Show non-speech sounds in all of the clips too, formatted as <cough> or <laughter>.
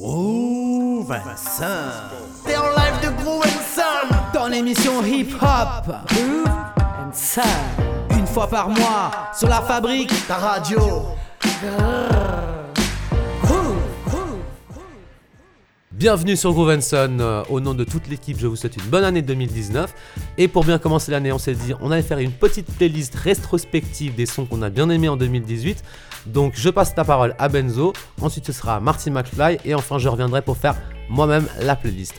Groove T'es en live de Groove Sun Ton émission hip-hop Groove and Sun Une fois par mois sur la fabrique. Ta radio Bienvenue sur Groove Son. Euh, au nom de toute l'équipe, je vous souhaite une bonne année 2019. Et pour bien commencer l'année, on s'est dit on allait faire une petite playlist rétrospective des sons qu'on a bien aimés en 2018. Donc je passe la parole à Benzo, ensuite ce sera Marty McFly et enfin je reviendrai pour faire moi-même la playlist.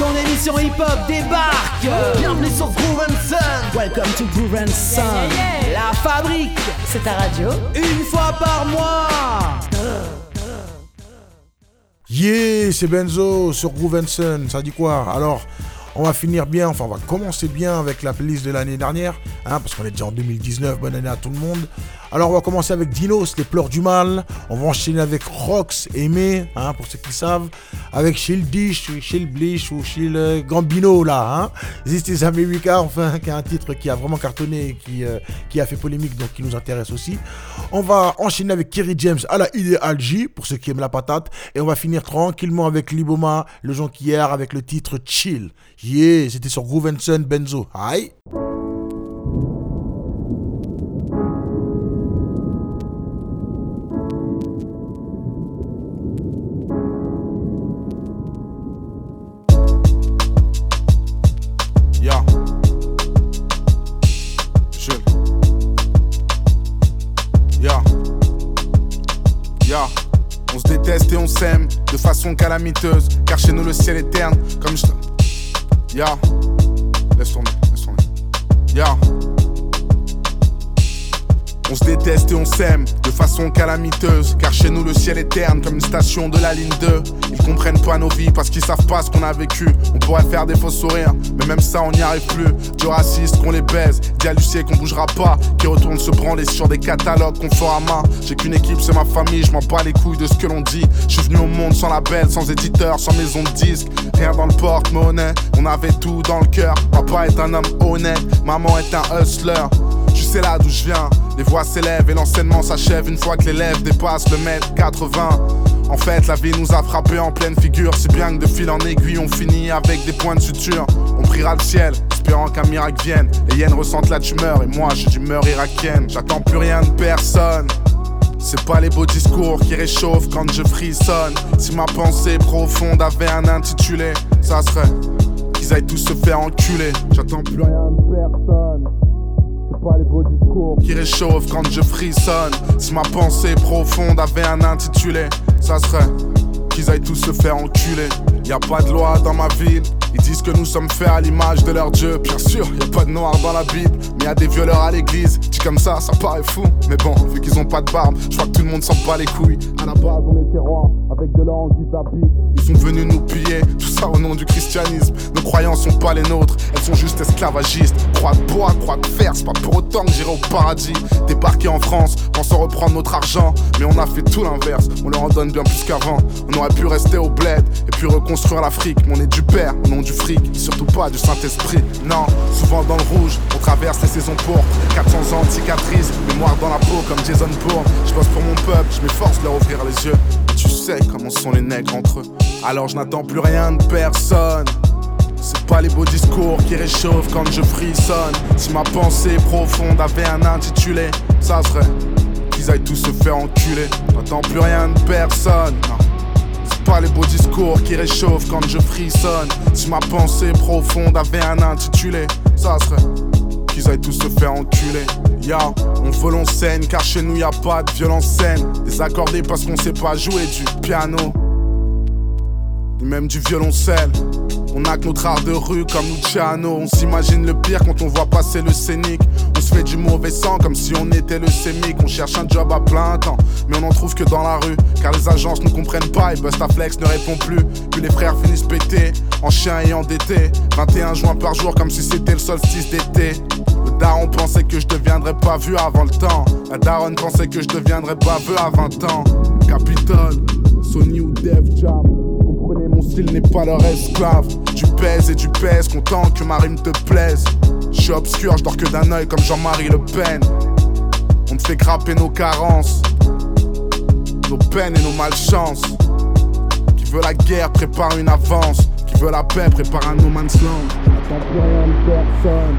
Ton émission hip-hop débarque. Bienvenue sur Groove Sun. Welcome to Groove Sun. La fabrique. C'est ta radio. Une fois par mois. Yeah, c'est Benzo sur Groove Sun. Ça dit quoi? Alors, on va finir bien, enfin on va commencer bien avec la playlist de l'année dernière, hein, parce qu'on est déjà en 2019, bonne année à tout le monde. Alors on va commencer avec Dinos, les pleurs du mal. On va enchaîner avec Rox, Aimé, hein, pour ceux qui savent. Avec Dish, Shield Blish ou Shield euh, Gambino là. Hein. This is America, enfin, <laughs> qui est un titre qui a vraiment cartonné et qui, euh, qui a fait polémique, donc qui nous intéresse aussi. On va enchaîner avec Kerry James à la Ideal J, pour ceux qui aiment la patate. Et on va finir tranquillement avec Liboma, le hier avec le titre Chill. Yeah, c'était sur Groove Benzo. Aïe. Calamiteuse. Car chez nous le ciel est terne comme je. Ya, laisse tomber, laisse tomber. Ya. On se déteste et on s'aime de façon calamiteuse. Car chez nous, le ciel est terne comme une station de la ligne 2. Ils comprennent pas nos vies parce qu'ils savent pas ce qu'on a vécu. On pourrait faire des faux sourires, mais même ça, on n'y arrive plus. Du raciste qu'on les baise, dit qu'on bougera pas. Qui retourne se branler sur des catalogues qu'on fera à main. J'ai qu'une équipe, c'est ma famille, je m'en bats les couilles de ce que l'on dit. Je suis venu au monde sans label, sans éditeur, sans maison de disque. Rien dans le porte-monnaie, on avait tout dans le cœur. Papa est un homme honnête, maman est un hustler. Tu sais là d'où je viens, les voix s'élèvent et l'enseignement s'achève une fois que l'élève dépasse le mètre 80. En fait, la vie nous a frappé en pleine figure, si bien que de fil en aiguille, on finit avec des points de suture. On priera le ciel, espérant qu'un miracle vienne. Et Yen ressente la tumeur, et moi j'ai d'humeur irakienne. J'attends plus rien de personne. C'est pas les beaux discours qui réchauffent quand je frissonne. Si ma pensée profonde avait un intitulé, ça serait qu'ils aillent tous se faire enculer. J'attends plus rien de personne pas les beaux discours qui réchauffent quand je frissonne. Si ma pensée profonde avait un intitulé, ça serait qu'ils aillent tous se faire enculer. Y a pas de loi dans ma ville, ils disent que nous sommes faits à l'image de leur Dieu. Bien sûr, y a pas de noir dans la Bible, mais y a des violeurs à l'église. Dit comme ça, ça paraît fou. Mais bon, vu qu'ils ont pas de barbe, je crois que tout le monde s'en bat les couilles. À la base, on était rois, avec de l'or en guise. Ils sont venus nous piller, tout ça au nom du christianisme. Nos croyances sont pas les nôtres, elles sont juste esclavagistes. Croix de bois, croix de fer, c'est pas pour autant que j'irai au paradis. Débarquer en France, pensant reprendre notre argent. Mais on a fait tout l'inverse, on leur en donne bien plus qu'avant. On aurait pu rester au bled et puis reconstruire l'Afrique. Mais on est du père, non du fric, surtout pas du Saint-Esprit. Non, souvent dans le rouge, on traverse les saisons pourpres. 400 ans de cicatrices, mémoire dans la peau comme Jason Bourne. Je bosse pour mon peuple, je m'efforce de leur ouvrir les yeux. Sais comment sont les nègres entre eux. Alors je n'attends plus rien de personne. C'est pas les beaux discours qui réchauffent quand je frissonne. Si ma pensée profonde avait un intitulé, ça serait qu'ils aillent tous se faire enculer. J'attends plus rien de personne. C'est pas les beaux discours qui réchauffent quand je frissonne. Si ma pensée profonde avait un intitulé, ça serait qu'ils aillent tous se faire enculer. On vole en scène car chez nous y a pas de violence. Désaccordé parce qu'on sait pas jouer du piano, ni même du violoncelle. On a que notre art de rue comme Luciano. On s'imagine le pire quand on voit passer le scénic. On se fait du mauvais sang comme si on était le sémic. On cherche un job à plein temps, mais on n'en trouve que dans la rue. Car les agences ne comprennent pas et Bustaflex ne répond plus. Puis les frères finissent pétés, en chien et endettés. 21 juin par jour comme si c'était le solstice d'été. Le daron pensait que je deviendrais pas vu avant le temps. La daronne pensait que je deviendrais pas vu à 20 ans. Capitole, Sony ou Def Jam mon n'est pas leur esclave. Tu pèses et tu pèses, content que ma rime te plaise. Je suis obscur, je dors que d'un oeil comme Jean-Marie Le Pen. On te fait grapper nos carences. nos peines et nos malchances. Qui veut la guerre prépare une avance. Qui veut la paix prépare un no man's land. Attends plus rien personne.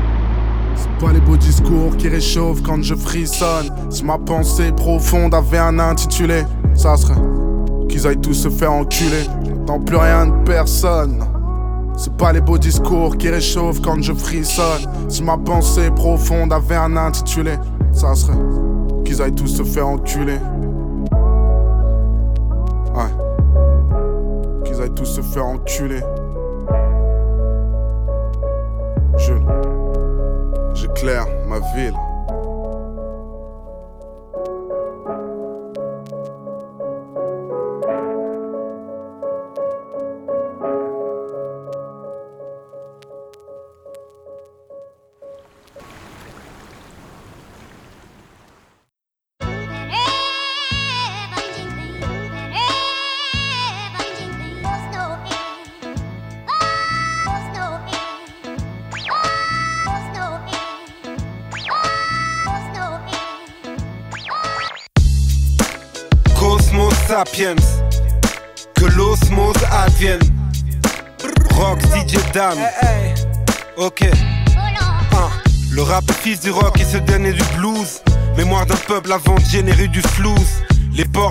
C'est pas les beaux discours qui réchauffent quand je frissonne. Si ma pensée profonde avait un intitulé, ça serait qu'ils aillent tous se faire enculer. J'attends plus rien de personne. C'est pas les beaux discours qui réchauffent quand je frissonne. Si ma pensée profonde avait un intitulé, ça serait qu'ils aillent tous se faire enculer. Ouais. Qu'ils aillent tous se faire enculer. Je. J'éclaire ma ville.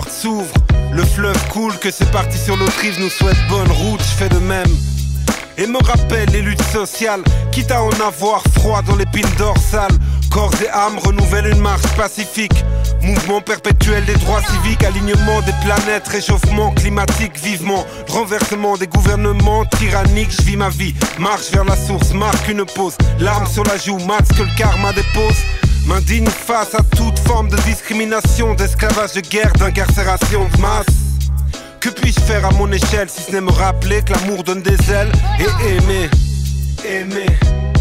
S'ouvrent, le fleuve coule, que c'est parti sur l'autre rive nous souhaite bonne route, je fais de même. Et me rappelle les luttes sociales, quitte à en avoir froid dans l'épine dorsale. Corps et âme renouvellent une marche pacifique. Mouvement perpétuel des droits civiques, alignement des planètes, réchauffement climatique vivement, renversement des gouvernements tyranniques, je vis ma vie, marche vers la source, marque une pause, larme sur la joue, max que le karma dépose. M'indigne face à toute forme de discrimination, d'esclavage, de guerre, d'incarcération de masse. Que puis-je faire à mon échelle si ce n'est me rappeler que l'amour donne des ailes et aimer, aimer.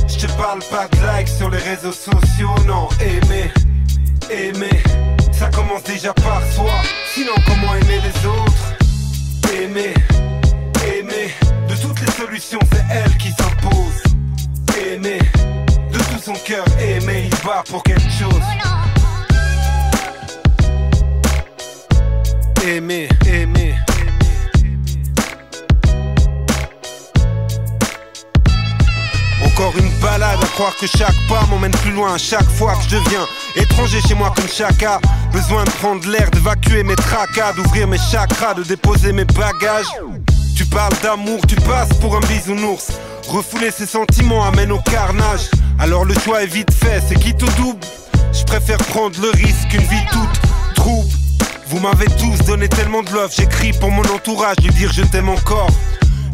Je te parle pas de likes sur les réseaux sociaux, non, aimer, aimer. Ça commence déjà par soi, sinon comment aimer les autres? Aimer, aimer. De toutes les solutions, c'est elle qui s'impose. Aimer, son cœur, aimer, il va pour quelque chose. Aimer, aimer. Encore une balade à croire que chaque pas m'emmène plus loin. Chaque fois que je deviens étranger chez moi comme chacun. Besoin de prendre l'air, d'évacuer mes tracas, d'ouvrir mes chakras, de déposer mes bagages. Tu parles d'amour, tu passes pour un bisounours. Refouler ses sentiments amène au carnage. Alors le choix est vite fait, c'est quitte au double? Je préfère prendre le risque qu'une vie toute trouble. Vous m'avez tous donné tellement de love, j'écris pour mon entourage, lui dire je t'aime encore.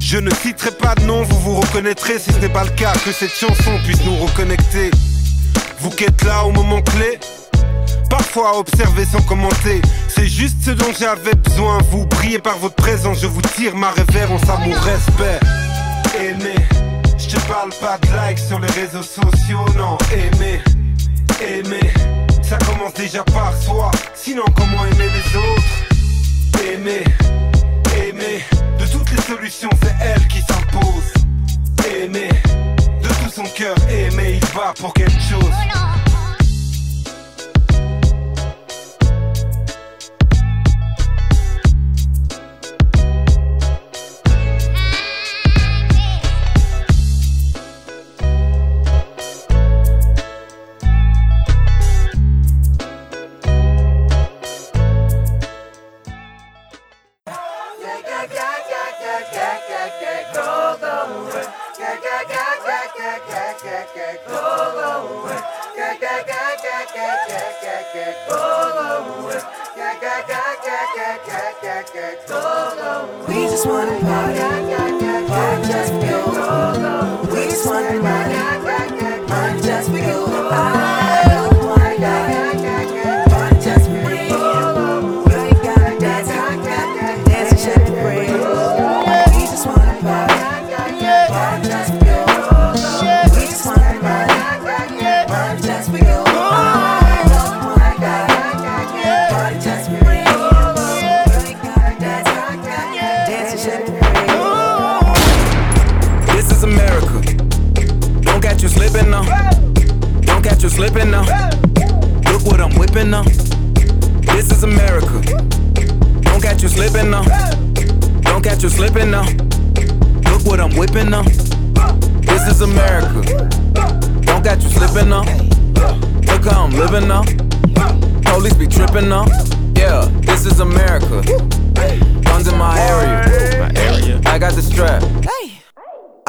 Je ne citerai pas de nom, vous vous reconnaîtrez si ce n'est pas le cas, que cette chanson puisse nous reconnecter. Vous qui êtes là au moment clé, parfois observer sans commenter. C'est juste ce dont j'avais besoin. Vous brillez par votre présence, je vous tire ma révérence à mon respect. Aimer, je te parle pas de likes sur les réseaux sociaux, non. Aimer, aimer, ça commence déjà par soi. Sinon, comment aimer les autres? Aimer, aimer, de toutes les solutions, c'est elle qui s'impose. Aimer, de tout son cœur, aimer, il va pour quelque chose.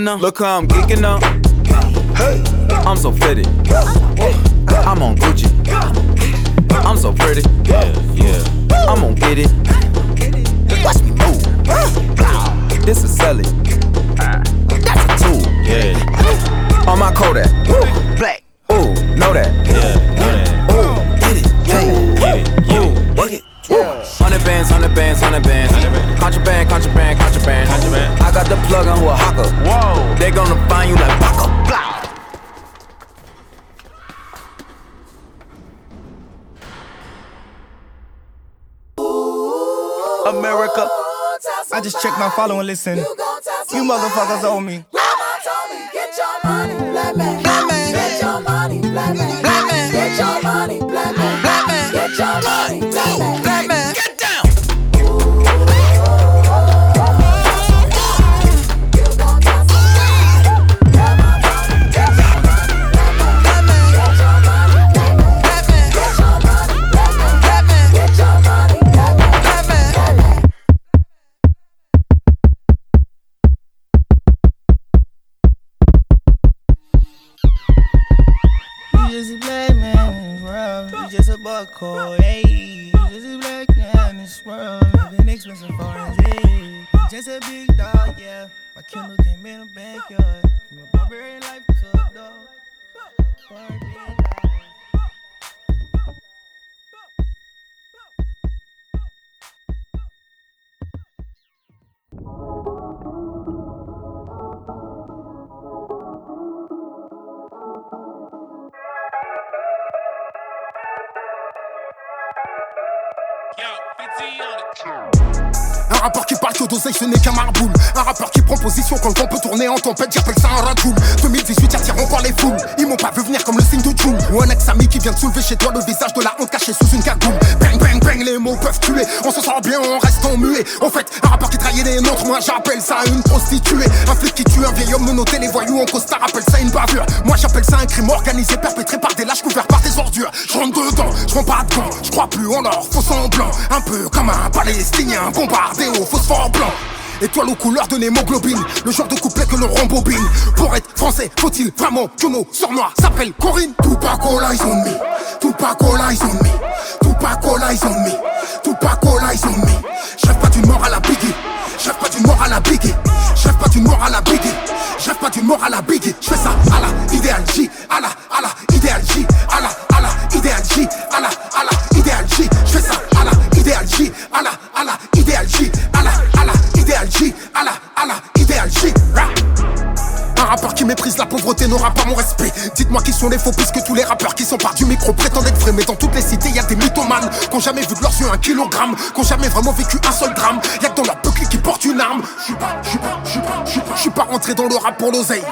Whipping now. Look how I'm geeking now. I'm so fitted. I'm on Gucci. I'm so pretty. Yeah, yeah. I'm gonna get it. Watch me move. This is Sally. That's a tool. Yeah. On my Kodak. Black. Ooh, know that. Yeah. Ooh, get it. Hey. Get it. Get it. Work it. Hundred bands, hundred bands, hundred bands. Contraband, contraband, contraband. Contraband. I got the plug on who a hawker. Whoa. They gonna find you like Baka. Blah. America. I just checked my follow and listen. You motherfuckers owe me. Get your money, You a buckhole, hey. You just a black man in this world. Living expensive foreign hey. Just a big dog, yeah. My Kindle came in the backyard. From a barbarian life to a dog. Barbarian life. Un rappeur qui parle que d'oseille, ce n'est qu'un marboule. Un rappeur qui prend position quand le peut tourner en tempête, j'appelle ça un radoul. 2018 attirant par les foules. Ils m'ont pas vu venir comme le signe de June. Ou un ex-ami qui vient de soulever chez toi le visage de la honte caché sous une cagoule. Bang, bang, bang, les mots peuvent tuer. On se sent bien, on reste en fait, un rappeur qui trahit les nôtres, moi j'appelle ça une prostituée. Un flic qui tue un vieil homme menotté, les voyous en costard appelle ça une bavure. Moi j'appelle ça un crime organisé, perpétré par des lâches couverts par des ordures. Je rentre dedans, je prends pas de gants, je crois plus en or, faux semblant. Un peu comme un palestinien bombardé au phosphore blanc. Étoile aux couleurs de l'hémoglobine, le genre de couplet que l'on rembobine. Pour être français, faut-il vraiment que nos sœurs noires s'appellent Corinne? Tupac all eyes on me, Tupac all eyes on me, Tupac all eyes on me, Tupac all eyes on me. Je pas d'une mort à la Biggie, je pas d'une mort à la Biggie, je pas d'une mort à la Biggie, je pas d'une mort à la Biggie. Je ça à la idéal J, à la, à la idéal J, à la, à la idéal J, à la Un rappeur qui méprise la pauvreté n'aura pas mon respect. Dites-moi qui sont les faux, puisque tous les rappeurs qui sont par du micro prétendent être vrais. Mais dans toutes les cités, y a des mythomanes qui ont jamais vu de leurs yeux un kilogramme, qui ont jamais vraiment vécu un seul drame. Y'a que dans leur peuple qui porte une arme. J'suis pas, j'suis pas, pas, pas rentré dans le rap pour l'oseille.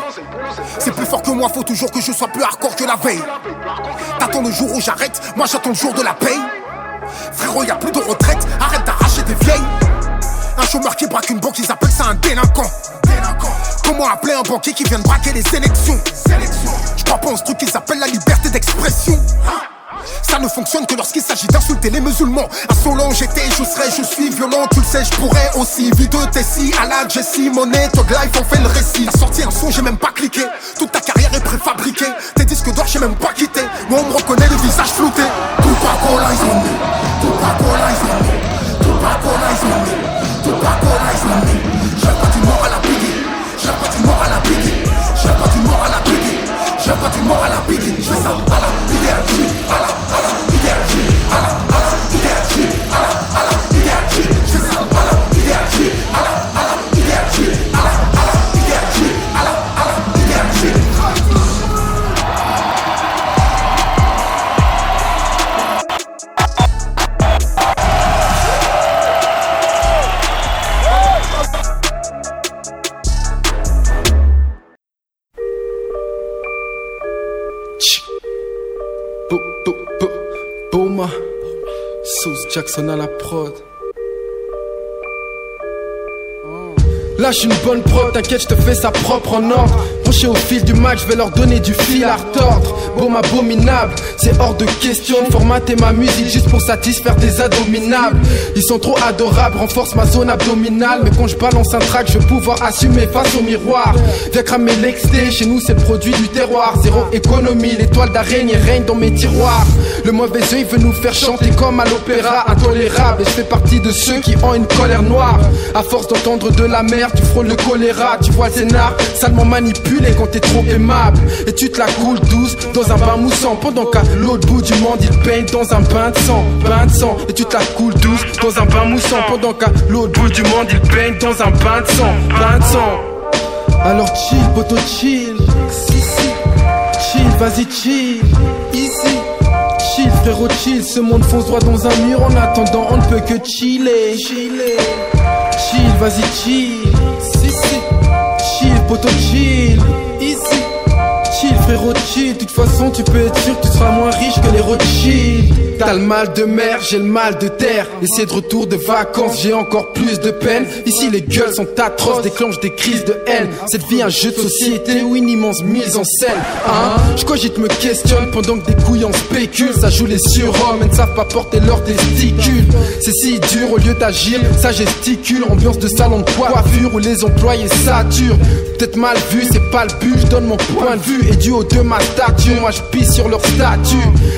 C'est plus fort que moi, faut toujours que je sois plus hardcore que la veille. T'attends le jour où j'arrête, moi j'attends le jour de la paye. Frérot, y a plus de retraite, arrête d'arracher des vieilles. Un chômeur qui braque une banque, ils appellent ça un délinquant. délinquant. Comment appeler un banquier qui vient de braquer les élections? Je crois pas en ce truc qu'ils appellent la liberté d'expression. Ça ne fonctionne que lorsqu'il s'agit d'insulter les musulmans. Insolent, j'étais, je serais, je suis violent, tu le sais, je pourrais aussi. Vie de Tessie, à la Jessie, Monet, Tog Life, on fait le récit. T'as sorti un son, j'ai même pas cliqué. Toute ta carrière est préfabriquée. Tes disques d'or, j'ai même pas quitté. Moi, on me reconnaît le visage flouté. Tout pas ils ont. Tout pas ils. Tout pas ils. What could I Jackson à la prod. Lâche une bonne prod, t'inquiète, je te fais sa propre en ordre. Au fil du match, je vais leur donner du fil à retordre. Bon, abominable, c'est hors de question de formater ma musique juste pour satisfaire des abominables. Ils sont trop adorables, renforce ma zone abdominale. Mais quand je balance un track, je vais pouvoir assumer face au miroir. Viens cramer l'exté, chez nous c'est le produit du terroir. Zéro économie, l'étoile d'araignée règne dans mes tiroirs. Le mauvais œil veut nous faire chanter comme à l'opéra, intolérable. Et je fais partie de ceux qui ont une colère noire. À force d'entendre de la merde, tu frôles le choléra. Tu vois scénar, salement manipulé quand t'es trop aimable. Et tu te la coules douce dans un bain moussant. Pendant qu'à l'autre bout du monde, il baigne dans un bain de sang. Bain de sang. Et tu te la coules douce dans un bain moussant. Pendant qu'à l'autre bout du monde, il baigne dans un bain de sang. Bain de sang. Alors chill, poto chill. Si, si. Chill, vas-y chill. Easy. Chill, frérot, chill. Ce monde fonce droit dans un mur. En attendant, on ne peut que. Chiller. Chill, vas-y chill. Poto. Easy. Chill, frérot, chill. De toute façon, tu peux être sûr que tu seras moins riche que les Rothschild. T'as le mal de mer, j'ai le mal de terre. Et c'est de retour de vacances, j'ai encore plus de peine. Ici, les gueules sont atroces, déclenchent des crises de haine. Cette vie, un jeu de société ou une immense mise en scène. Hein? Je cogite, me questionne pendant que des couilles en spéculent. Ça joue les surhommes et ne savent pas porter leurs testicules. C'est si dur, au lieu d'agir, ça gesticule. Ambiance de salon de coiffure où les employés saturent. Peut-être mal vu, c'est pas le but, je donne mon point de vue. Et du de ma stature, moi je pisse sur leur statut.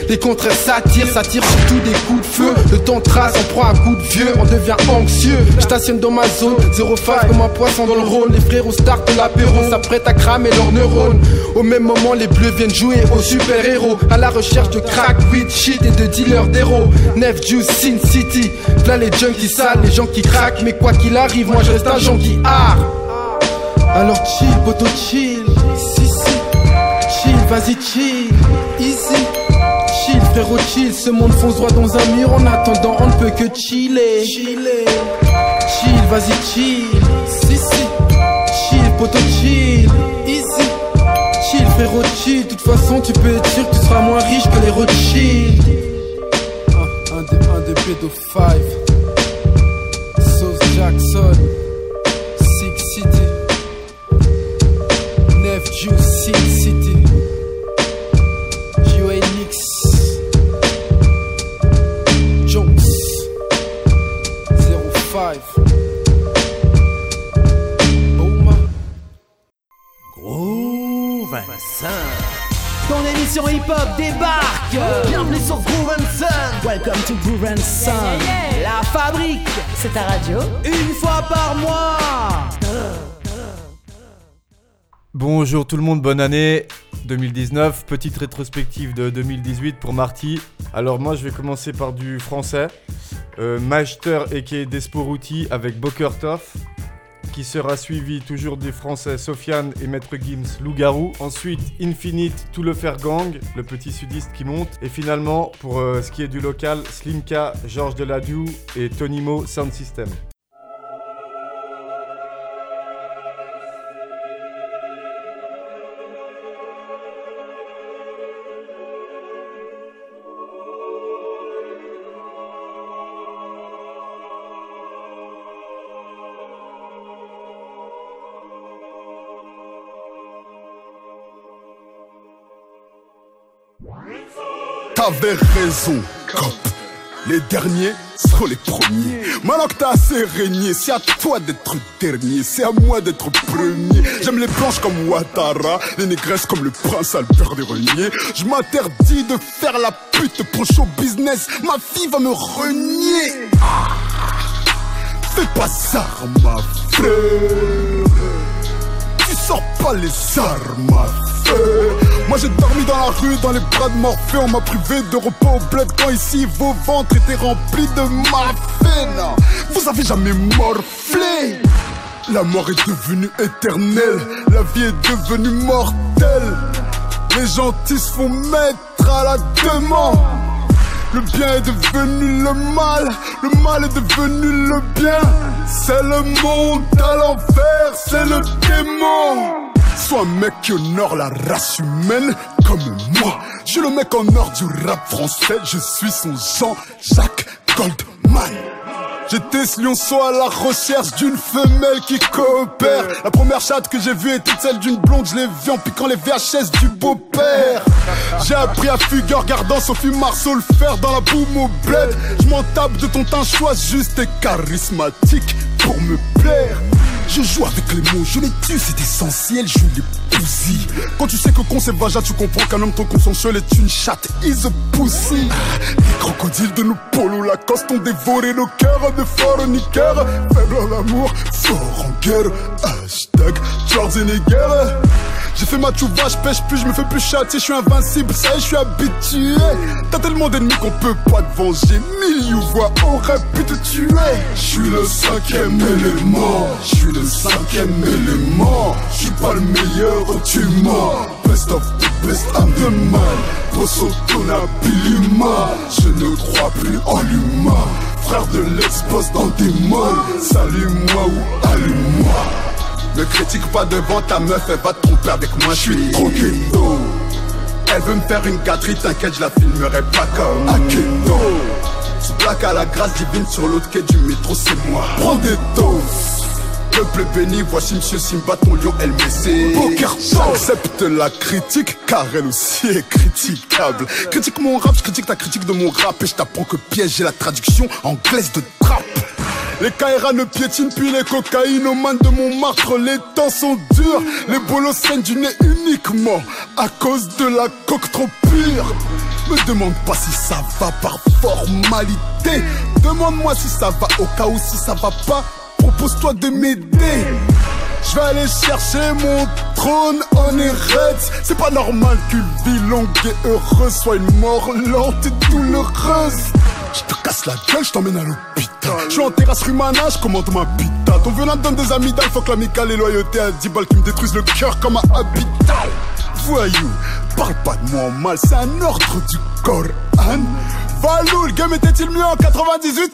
Les contraires s'attirent, s'attirent surtout des coups de feu. Le temps trace, on prend un coup de vieux, on devient anxieux. Je stationne dans ma zone, 05 comme un poisson dans le Rhône. Les frères au start de l'apéro s'apprêtent à cramer leurs neurones. Au même moment, les bleus viennent jouer aux super-héros. À la recherche de crack, weed, shit et de dealers d'héros. Nef, Juice, Sin City. Là les junkies sales, les gens qui craquent. Mais quoi qu'il arrive, moi je reste un junkie art. Alors chill, poto chill. Vas-y chill. Easy. Chill, frérot chill. Ce monde fonce droit dans un mur. En attendant, on ne peut que chiller. Chiller. Chill, vas-y chill. Si, si. Chill, poto chill. Easy. Chill, frérot chill. De toute façon, tu peux être sûr que tu seras moins riche que les Rothschild. Un, un un des pédophiles. Sauce Jackson. Six City. Nef Juice Sin City Groove 25 Ton émission hip-hop débarque. Bienvenue sur Groove Sun. Welcome to Groove Sun. La fabrique. C'est ta radio. Une fois par mois. Bonjour tout le monde, bonne année. 2019, petite rétrospective de 2018 pour Marty. Alors moi je vais commencer par du français. Euh, Master et Desporuti avec Bokertov, qui sera suivi toujours des français Sofiane et Maître Gims Loup-Garou. Ensuite Infinite, tout le faire gang, le petit sudiste qui monte. Et finalement pour euh, ce qui est du local, Slimka, Georges Deladiou et Tonimo Sound System. T'avais raison, cop. Les derniers seront les premiers. Maintenant que t'as assez régné, c'est à toi d'être dernier, c'est à moi d'être premier. J'aime les blanches comme Ouattara, les négresses comme le prince Albert des Reniers. Je m'interdis de faire la pute pour show business, ma fille va me renier. Fais pas ça, ma frère. Tu sors pas les armes, ma frère. Moi j'ai dormi dans la rue, dans les bras de Morphée. On m'a privé de repos au bled quand ici vos ventres étaient remplis de morphine. Vous avez jamais morflé. La mort est devenue éternelle, la vie est devenue mortelle. Les gentils se font mettre à la demande. Le bien est devenu le mal, le mal est devenu le bien. C'est le monde à l'envers, c'est le démon. Sois un mec qui honore la race humaine comme moi. Je suis le mec en or du rap français, je suis son Jean-Jacques Goldman. J'étais ce lionceau à la recherche d'une femelle qui coopère. La première chatte que j'ai vue était celle d'une blonde, je l'ai vue en piquant les VHS du beau-père. J'ai appris à fuguer en regardant Sophie Marceau le faire dans la boum au bled. Je m'en tape de ton teint choix juste et charismatique pour me plaire. Je joue avec les mots, je les tue, c'est essentiel, je les bousille. Quand tu sais que con c'est vagin, tu comprends qu'un homme trop consensuel est une chatte, is a pussy. Les crocodiles de nos polos Lacoste ont dévoré nos cœurs de forniqueurs. Faible en amour, fort en guerre. Hashtag Schwarzenegger. J'ai fait ma chouva, je pêche plus, je me fais plus châtier, je suis invincible, ça je suis habitué. T'as tellement d'ennemis qu'on peut pas te venger. Mille voix auraient pu te tuer. Je suis le cinquième élément, cinquième élément. Je suis pas le meilleur, tu mens. Best of the best, I'm the man. Posso je ne crois plus en l'humain. Frère de l'ex-boss dans des molles, salut-moi ou allume-moi. Ne critique pas devant ta meuf, elle va te tromper avec moi, je suis trop ghetto. Elle veut me faire une gâterie, t'inquiète, je la filmerai pas comme Akedo. Ce plaque à la grâce divine sur l'autre quai du métro, c'est moi. Prends des doses. Peuple béni, voici Monsieur Simba, ton lion LMC. Poker J'accepte la critique, car elle aussi est critiquable. Critique mon rap, je critique ta critique de mon rap, et je t'apprends que piège, j'ai la traduction anglaise de trap. Les Kaira ne piétinent puis les cocaïnomanes de Montmartre, les temps sont durs. Les bolos saignent du nez uniquement à cause de la coque trop pure. Me demande pas si ça va par formalité. Demande-moi si ça va au cas où si ça va pas. Propose-toi de m'aider. Je vais aller chercher mon trône en Eretz C'est pas normal qu'une vie longue et heureuse soit une mort lente et douloureuse. Je te casse la gueule, je t'emmène à l'hôpital. Je suis en terrasse Rumana, je commande ma pita. Ton venin donne des amygdales, faut que l'amicale et loyauté à 10 balles qui me détruisent le cœur comme un habitat. Voyou, parle pas de moi en mal, c'est un ordre du Coran. Valou, le game était-il mieux en 98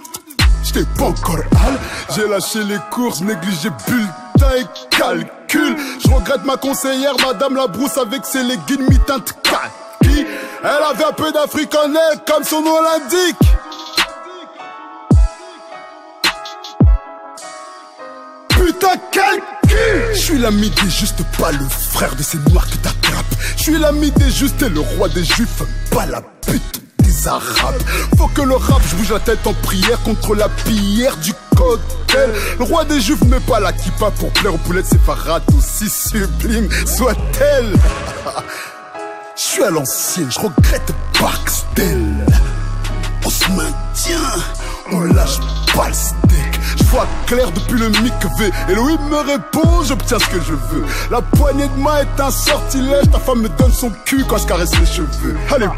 J'étais pas encore hal, j'ai lâché les courses, négligé bulletin et calcul. Je regrette ma conseillère, madame la brousse avec ses leggings mi-teinte kaki. Elle avait un peu d'africanais comme son nom l'indique. Putain, quel Je suis l'ami des justes, pas le frère de ces noirs que t'attrapes. Je suis l'ami des justes et le roi des juifs, pas la pute Faut que le rap, je bouge la tête en prière contre la pierre du cocktail. Le roi des juifs met pas la kippa pour plaire aux poulettes séparate, aussi sublime soit-elle. <laughs> Je suis à l'ancienne, je regrette Barksdale. On se maintient, on lâche pas le. Je vois clair depuis le mic V. Elohim me répond, j'obtiens ce que je veux. La poignée de main est un sortilège. Ta femme me donne son cul quand je caresse les cheveux. Allez,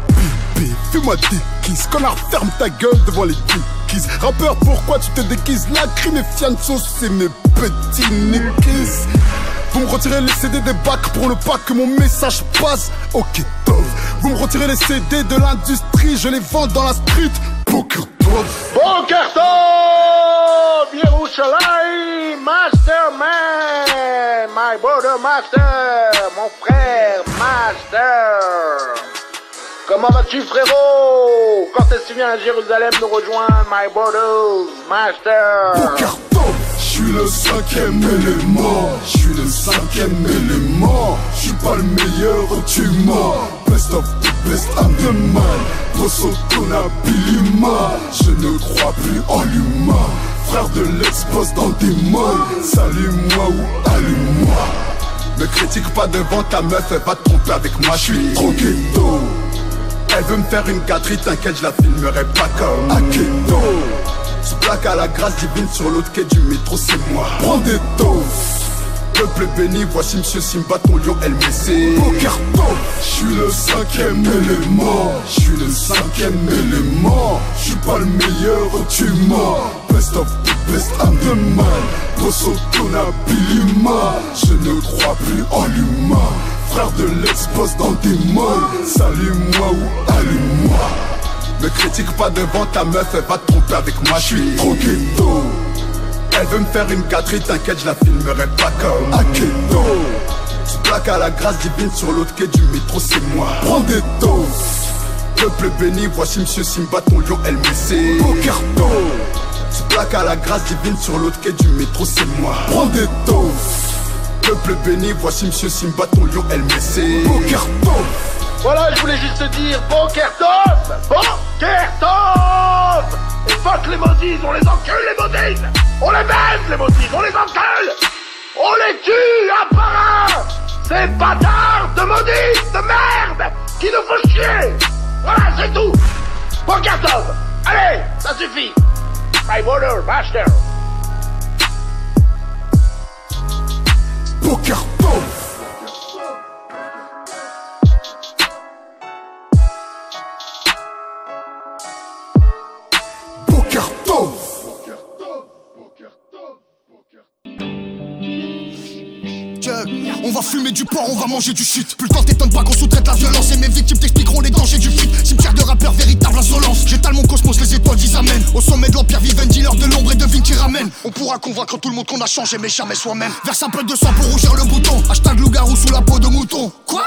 bébé, fais-moi des kisses. Connard, ferme ta gueule devant les kiss. Rappeur, pourquoi tu te déguises? La crime et fianso, c'est mes petits nickies. Vous me retirez les CD des bacs pour ne pas que mon message passe. Ok, top. Vous me retirez les CD de l'industrie, je les vends dans la street. Poker top. Bokerto Yerushalayim Masterman My brother Master Mon frère Master Comment vas-tu frérot? Quand est-ce que tu viens à Jérusalem nous rejoindre My brothers Master? Je suis le cinquième élément, je suis le cinquième élément, je suis pas le meilleur, tu mens. Best of the best, I'm the man. Je ne crois plus en l'humain. Frère de l'ex-boss dans des molles, salut-moi ou allume-moi. Ne critique pas devant ta meuf, elle va te tromper avec moi, je suis trop ghetto. Elle veut me faire une gâterie, t'inquiète, je la filmerai pas comme Akedo. Plaque à la grâce divine sur l'autre quai du métro, c'est moi. Prends des doses. Peuple béni, voici Monsieur Simba, ton lion LMC. Pokerto, je suis le cinquième élément. Je suis le cinquième élément. Je suis pas le meilleur, tu mens. Best of the best, I'm the man. Grosso Bilima. Je ne crois plus en l'humain. Frère de l'ex-boss dans des molles. Salut-moi ou allume-moi. Ne critique pas devant ta meuf, elle va te tromper avec moi, je suis trop ghetto. Elle veut me faire une gâterie, t'inquiète, je la filmerai pas comme Akedo. Se plaque à la grâce divine sur l'autre quai du métro, c'est moi. Prends des doses. Peuple béni, voici Monsieur Simba, ton lion LMC. Pokerto. Se plaque à la grâce divine sur l'autre quai du métro, c'est moi. Prends des doses. Peuple béni, voici Monsieur Simba, ton lion LMC. Pokerto. Voilà, je voulais juste te dire, bon Kertov Bon Kertov Et fuck les maudits, on les encule les maudits On les baise les maudits, on les encule. On les tue un par un. Ces bâtards de maudits, de merde Qui nous font chier. Voilà, c'est tout. Bon Kertov Allez, ça suffit. My water, master. Pokerto. On va fumer du porc, on va manger du shit. Plus le temps t'étonne pas qu'on sous-traite la violence. Et mes victimes t'expliqueront les dangers du feat. Cimetière de rappeurs, véritable insolence. J'étale mon cosmos, les étoiles qu'ils amènent. Au sommet de l'empire, vive un dealer de l'ombre et de vignes qui ramène. On pourra convaincre tout le monde qu'on a changé, mais jamais soi-même. Verse un peu de sang pour rougir le bouton. Hashtag loup-garou sous la peau de mouton. Quoi?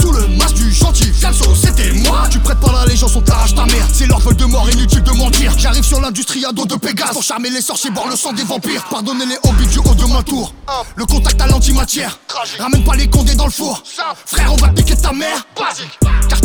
Sous le masque du gentil Fianso, c'était moi. Tu prêtes pas l'allégeance, on t'arrache ta mère. C'est leur de mort, inutile de mentir. J'arrive sur l'industrie à dos de Pégase. Pour charmer les sorciers, boire le sang des vampires. Pardonnez les hobbies du haut de ma tour. Le contact à l'antimatière. Ramène pas les condés dans le four. Frère, on va piquer ta mère.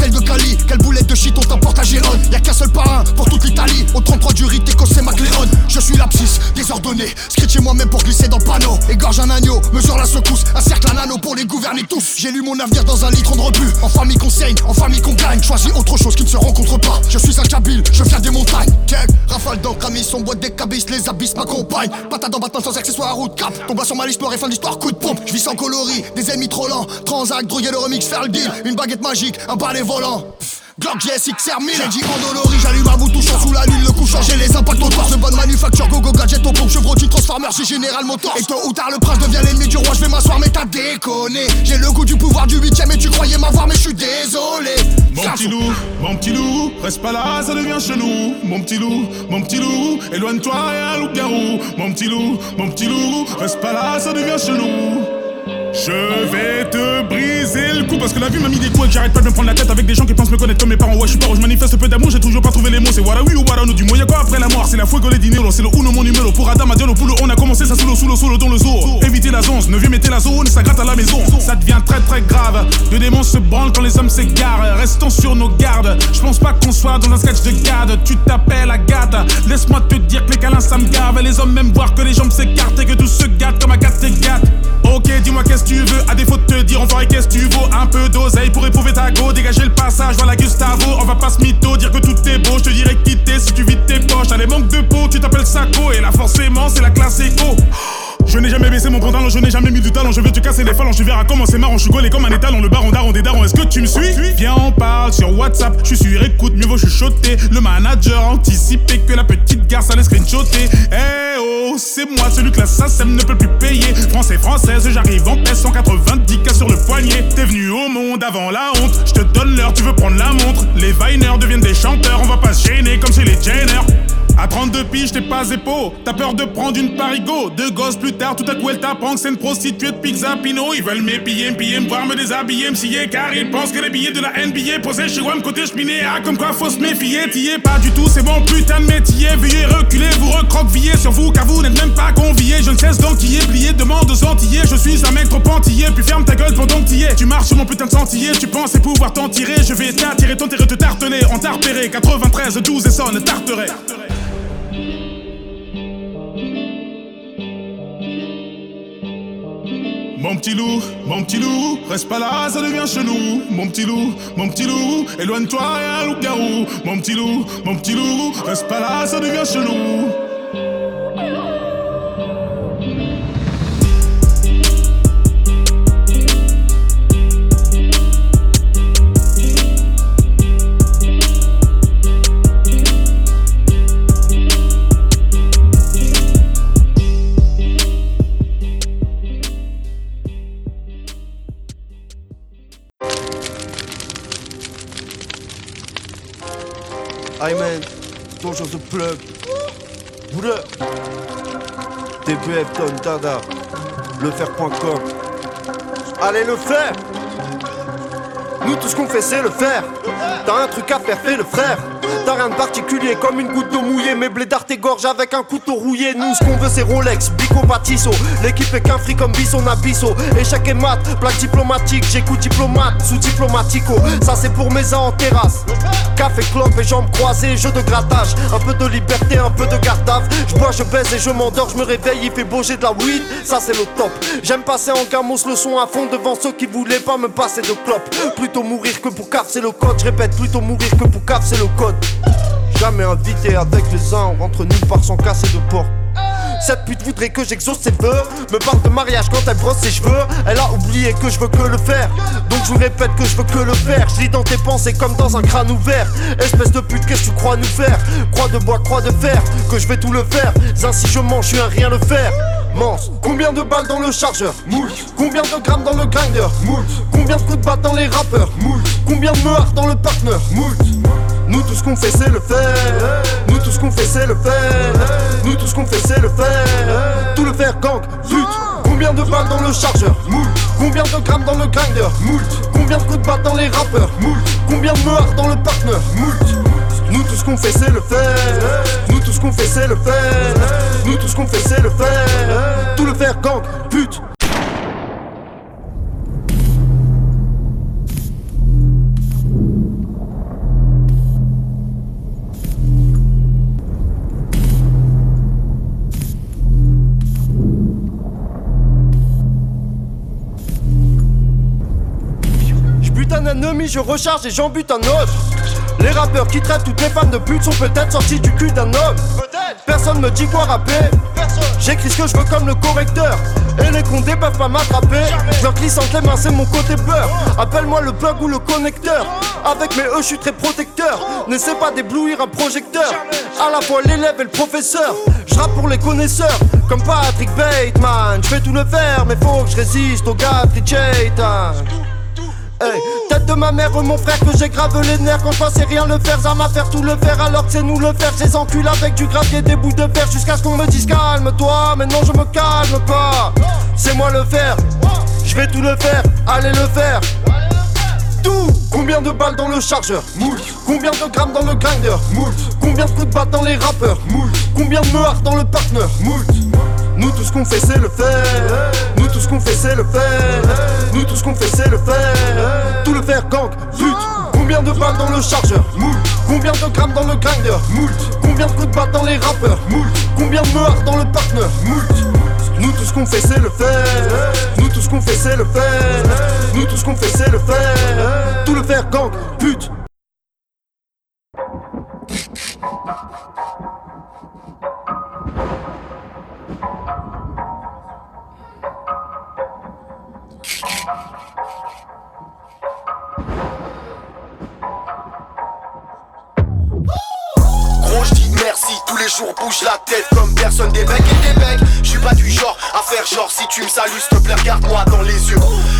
De Cali, quelle boulette de shit on t'emporte à Gérone. Y'a qu'un seul parrain pour toute l'Italie. Au 33 du rite, c'est McLeod. Je suis l'abscisse, désordonné. Scritché moi-même pour glisser dans le panneau. Égorge un agneau, mesure la secousse. Un cercle, un anneau pour les gouverner tous. J'ai lu mon avenir dans un litre de rebut. En famille qu'on saigne, en famille qu'on gagne. Choisis autre chose qui ne se rencontre pas. Je suis un Kabyle, je viens des montagnes. Check, rafale d'encre, amis, son boîte des cabisses, les abysses m'accompagnent. Patate dans Batman sans accessoire, route cap. Tombe sur ma l'histoire et fin de l'histoire, coup de pompe. Je vis sans coloris, des ennemis trop lents. Transac, droguer le remix, faire le deal. Une baguette magique, un balai volant. Glock GSX R1000 J'ai dit endolori, j'allume un bout touchant sous la lune, le coup J'ai les impacts toit de bonne manufacture, go go gadget au pompe, chevrolet, transformer, c'est Général Motors Et tôt ou tard le prince devient l'ennemi du roi, je vais m'asseoir mais t'as déconné. J'ai le goût du pouvoir du huitième et tu croyais m'avoir mais je suis désolé. Mon petit loup, mon petit loup, reste pas là, ça devient chelou. Mon petit loup, mon petit loup, éloigne-toi et un loup-garou Mon petit loup, mon petit loup, reste pas là, ça devient chelou je vais te briser le cou parce que la vie m'a mis des coups et que j'arrête pas de me prendre la tête avec des gens qui pensent me connaître comme mes parents. Ouais, je suis pas je manifeste peu d'amour, j'ai toujours pas trouvé les mots. C'est voilà oui ou voilà nous du. Y'a quoi après la mort? C'est la fuego les dinero, c'est le uno mon numéro. Pour Adam Diallo pour on a commencé ça sous le sous le solo dans le zoo. Éviter la zone, ne viens mettez la zone, ça gratte à la maison. Ça devient très très grave. Le démon se branle quand les hommes s'égarent. Restons sur nos gardes. Je pense pas qu'on soit dans un sketch de garde. Tu t'appelles Agathe. Laisse-moi te dire que les câlins ça me gave. Les hommes même voir que les jambes s'écartent et que tout se gâte comme Agathe et gâte. Ok, dis-moi qu'est-ce tu veux. À défaut de te dire, enfoiré, qu'est-ce que tu vaux Un peu d'oseille pour éprouver ta go. Dégager le passage, voilà Gustavo. On va pas se mytho, dire que tout est beau. Je te dirais quitter si tu vides tes poches. T'as les manques de peau, tu t'appelles Sako. Et là, forcément, c'est la classe éco. Je n'ai jamais baissé mon pantalon, je n'ai jamais mis du talent. Je vais te casser les phalanges, tu verras comment c'est marrant. Je suis gaulé comme un étalon, le baron daron des darons. Est-ce que tu me suis? Viens, on parle sur WhatsApp. Je suis sur écoute, mieux vaut chuchoter. Le manager anticipé que la petite garce allait screenshotter. Eh oh, c'est moi, celui que la SACEM ne peut plus payer. Français, française, j'arrive en paix, 190 cas sur le poignet. T'es venu au monde avant la honte. Je te donne l'heure, tu veux prendre la montre. Les Viners deviennent des chanteurs, on va pas se gêner comme chez les Jenner. À 32 piges, t'es pas épaule. T'as peur de prendre une parigo. Deux gosses plus tard, tout à coup elle t'apprend que c'est une prostituée de pizza Pino. Ils veulent m'épiller, me me voir me déshabiller, me. Car ils pensent que les billets de la NBA posés chez WAM côté cheminé. Ah, comme quoi faut se méfier. T'y es pas du tout, c'est bon putain de métier. Veuillez reculer, vous recroquevillez sur vous car vous n'êtes même pas conviés. Je ne cesse d'enquiller, plier, demande aux antillais. Je suis un mec trop puis ferme ta gueule pendant que es. Tu marches sur mon putain de sentier, tu pensais pouvoir t'en tirer. Je vais t'attirer, ton terre te tartener. On t'a repéré, 93, 12 et sonne, tarterait. Mon petit loup, mon petit loup, reste pas là, ça devient chelou. Mon petit loup, mon petit loup, éloigne-toi et un loup-garou. Mon petit loup, mon petit loup, reste pas là, ça devient chelou. Hey man, toujours the plug. Boule. TPF Ton Dada. Lefer.com. Allez le faire Nous tout ce le faire. T'as un truc à faire, fais le frère. Rien de particulier comme une goutte d'eau mouillée. Mes blédards t'égorgent avec un couteau rouillé. Nous, ce qu'on veut, c'est Rolex, Bico, Batisso. L'équipe est qu'un fric comme Bisson Abisso. Échec et mat, plaque diplomatique. J'écoute diplomate, sous diplomatico. Ça, c'est pour mes ans en terrasse. Café, clope et jambes croisées, jeu de grattage. Un peu de liberté, un peu de gardave. Je bois, je baise et je m'endors. Je me réveille, il fait beau, j'ai de la weed. Ça, c'est le top. J'aime passer en gamos le son à fond devant ceux qui voulaient pas me passer de clope. Plutôt mourir que pour caf, c'est le code. Je répète, plutôt mourir que pour caf, c'est le code. Jamais invité avec les uns, on rentre nulle part sans casser de porte. Cette pute voudrait que j'exauce ses vœux Me parle de mariage quand elle brosse ses cheveux. Elle a oublié que je veux que le faire Donc je vous répète que je veux que le faire. Je lis dans tes pensées comme dans un crâne ouvert Espèce de pute qu'est-ce que tu crois nous faire? Croix de bois, croix de fer Que je vais tout le faire. Ainsi je mange, je suis un rien le faire. Mance, combien de balles dans le chargeur? Moult. Combien de grammes dans le grinder? Moult. Combien de coups de batte dans les rappeurs? Moult. Combien de meurs dans le partner? Moult nous tout ce qu'on fait c'est le faire. Nous tout ce qu'on le faire. Nous tout ce qu'on le faire. Tout le faire gang, zut. Combien de balles dans le chargeur? Moult. Combien de grammes dans le grinder? Moult. Combien de coups de batte dans les rappeurs? Moult. Combien de meurs dans le partner Moult. Nous tout ce qu'on fait c'est le faire. Nous tout ce qu'on fait le faire. Nous tout ce qu'on fait le faire. Tout le faire gang, pute ennemi, je recharge et j'en bute un autre. Les rappeurs qui traitent toutes les femmes de pute sont peut-être sortis du cul d'un homme. Personne me dit quoi rapper. J'écris ce que je veux comme le correcteur. Et les condés peuvent pas m'attraper. Je leur glisse entre les mains, c'est mon côté peur. Appelle-moi le plug ou le connecteur. Avec mes E, je suis très protecteur. N'essaie pas d'éblouir un projecteur. À la fois l'élève et le professeur. Je rappe pour les connaisseurs. Comme Patrick Bateman. Je vais tout le faire, mais faut que je résiste au gars Chaitan. Tête de ma mère, mon frère, que j'ai grave les nerfs. Quand je c'est rien le faire, ça m'a faire tout le faire. Alors que c'est nous le faire, ces enculs avec du gravier, des bouts de fer. Jusqu'à ce qu'on me dise calme-toi, mais non, je me calme pas. C'est moi le faire, je vais tout le faire, allez le faire. Tout. Combien de balles dans le chargeur? Moult. Combien de grammes dans le grinder? Moult. Combien de coups de batte dans les rappeurs? Moult. Combien de meurs dans le partner Moult Nous tout ce qu'on le faire. Nous tout ce qu'on le faire. Nous tout ce qu'on le faire. Tout le faire gang Zut. Combien de balles dans le chargeur? Moult Combien de grammes dans le grinder? Moult Combien de coups de batte dans les rappeurs? Moult Combien de meurs dans le partner Moult nous tout ce qu'on fait le faire. Nous tout ce qu'on fait le faire. Nous tout ce qu'on fait le faire. Tout le faire gang, pute les jours bouge la tête comme personne des becs et des becs Je suis pas du genre à faire genre si tu me salues s'il te plaît regarde-moi dans les yeux.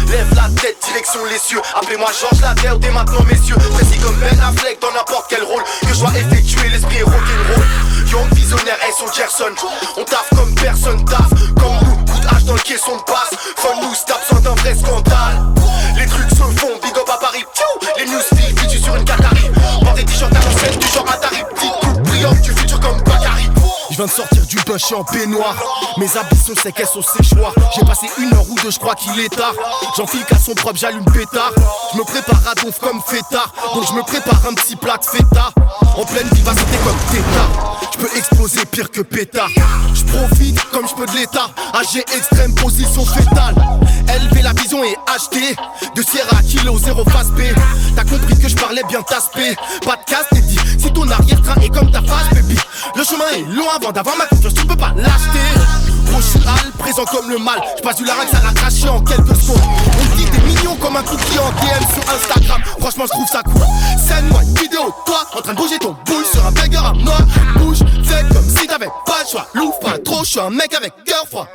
Lève la tête direction les cieux. Appelez-moi Georges la terre dès maintenant messieurs. Précis comme Ben Affleck dans n'importe quel rôle. Que je dois effectuer l'esprit est rock'n'roll. Young visionnaire et son Gerson. On taffe comme personne taffe. Comme nous, coup de hache dans le caisson de basse Fun tape sans d'un vrai scandale. Les trucs se font, big up à Paris. Les news viens de sortir du bain, je en peignoir. Mes habits sont secs, elles sont séchoirs. J'ai passé une heure ou deux, je crois qu'il est tard. J'enfile qu'à son propre, j'allume pétard. Je me prépare à donf comme fêtard. Donc je me prépare un petit plat de feta. En pleine vivacité comme tétard. Je peux exploser pire que pétard. Je profite comme je peux de l'état. AG extrême, position fétale. Élever la vision et acheter. De Sierra Kilo, zéro face B. T'as compris que je parlais bien taspé. Pas de casse, t'es dit. Si ton arrière-train est comme ta face, baby. Le chemin est long avant d'avoir ma confiance, tu peux pas l'acheter. Je suis présent comme le mal. Je passe du larynx à la cracher en quelques secondes. On dit des millions comme un cookie en DM sur Instagram. Franchement, je trouve ça cool. Scène-moi une vidéo, toi, en train de bouger ton boule sur un burger à moi. Bouge, fais comme si t'avais pas le choix. L'ouvre pas trop, je un mec avec cœur froid.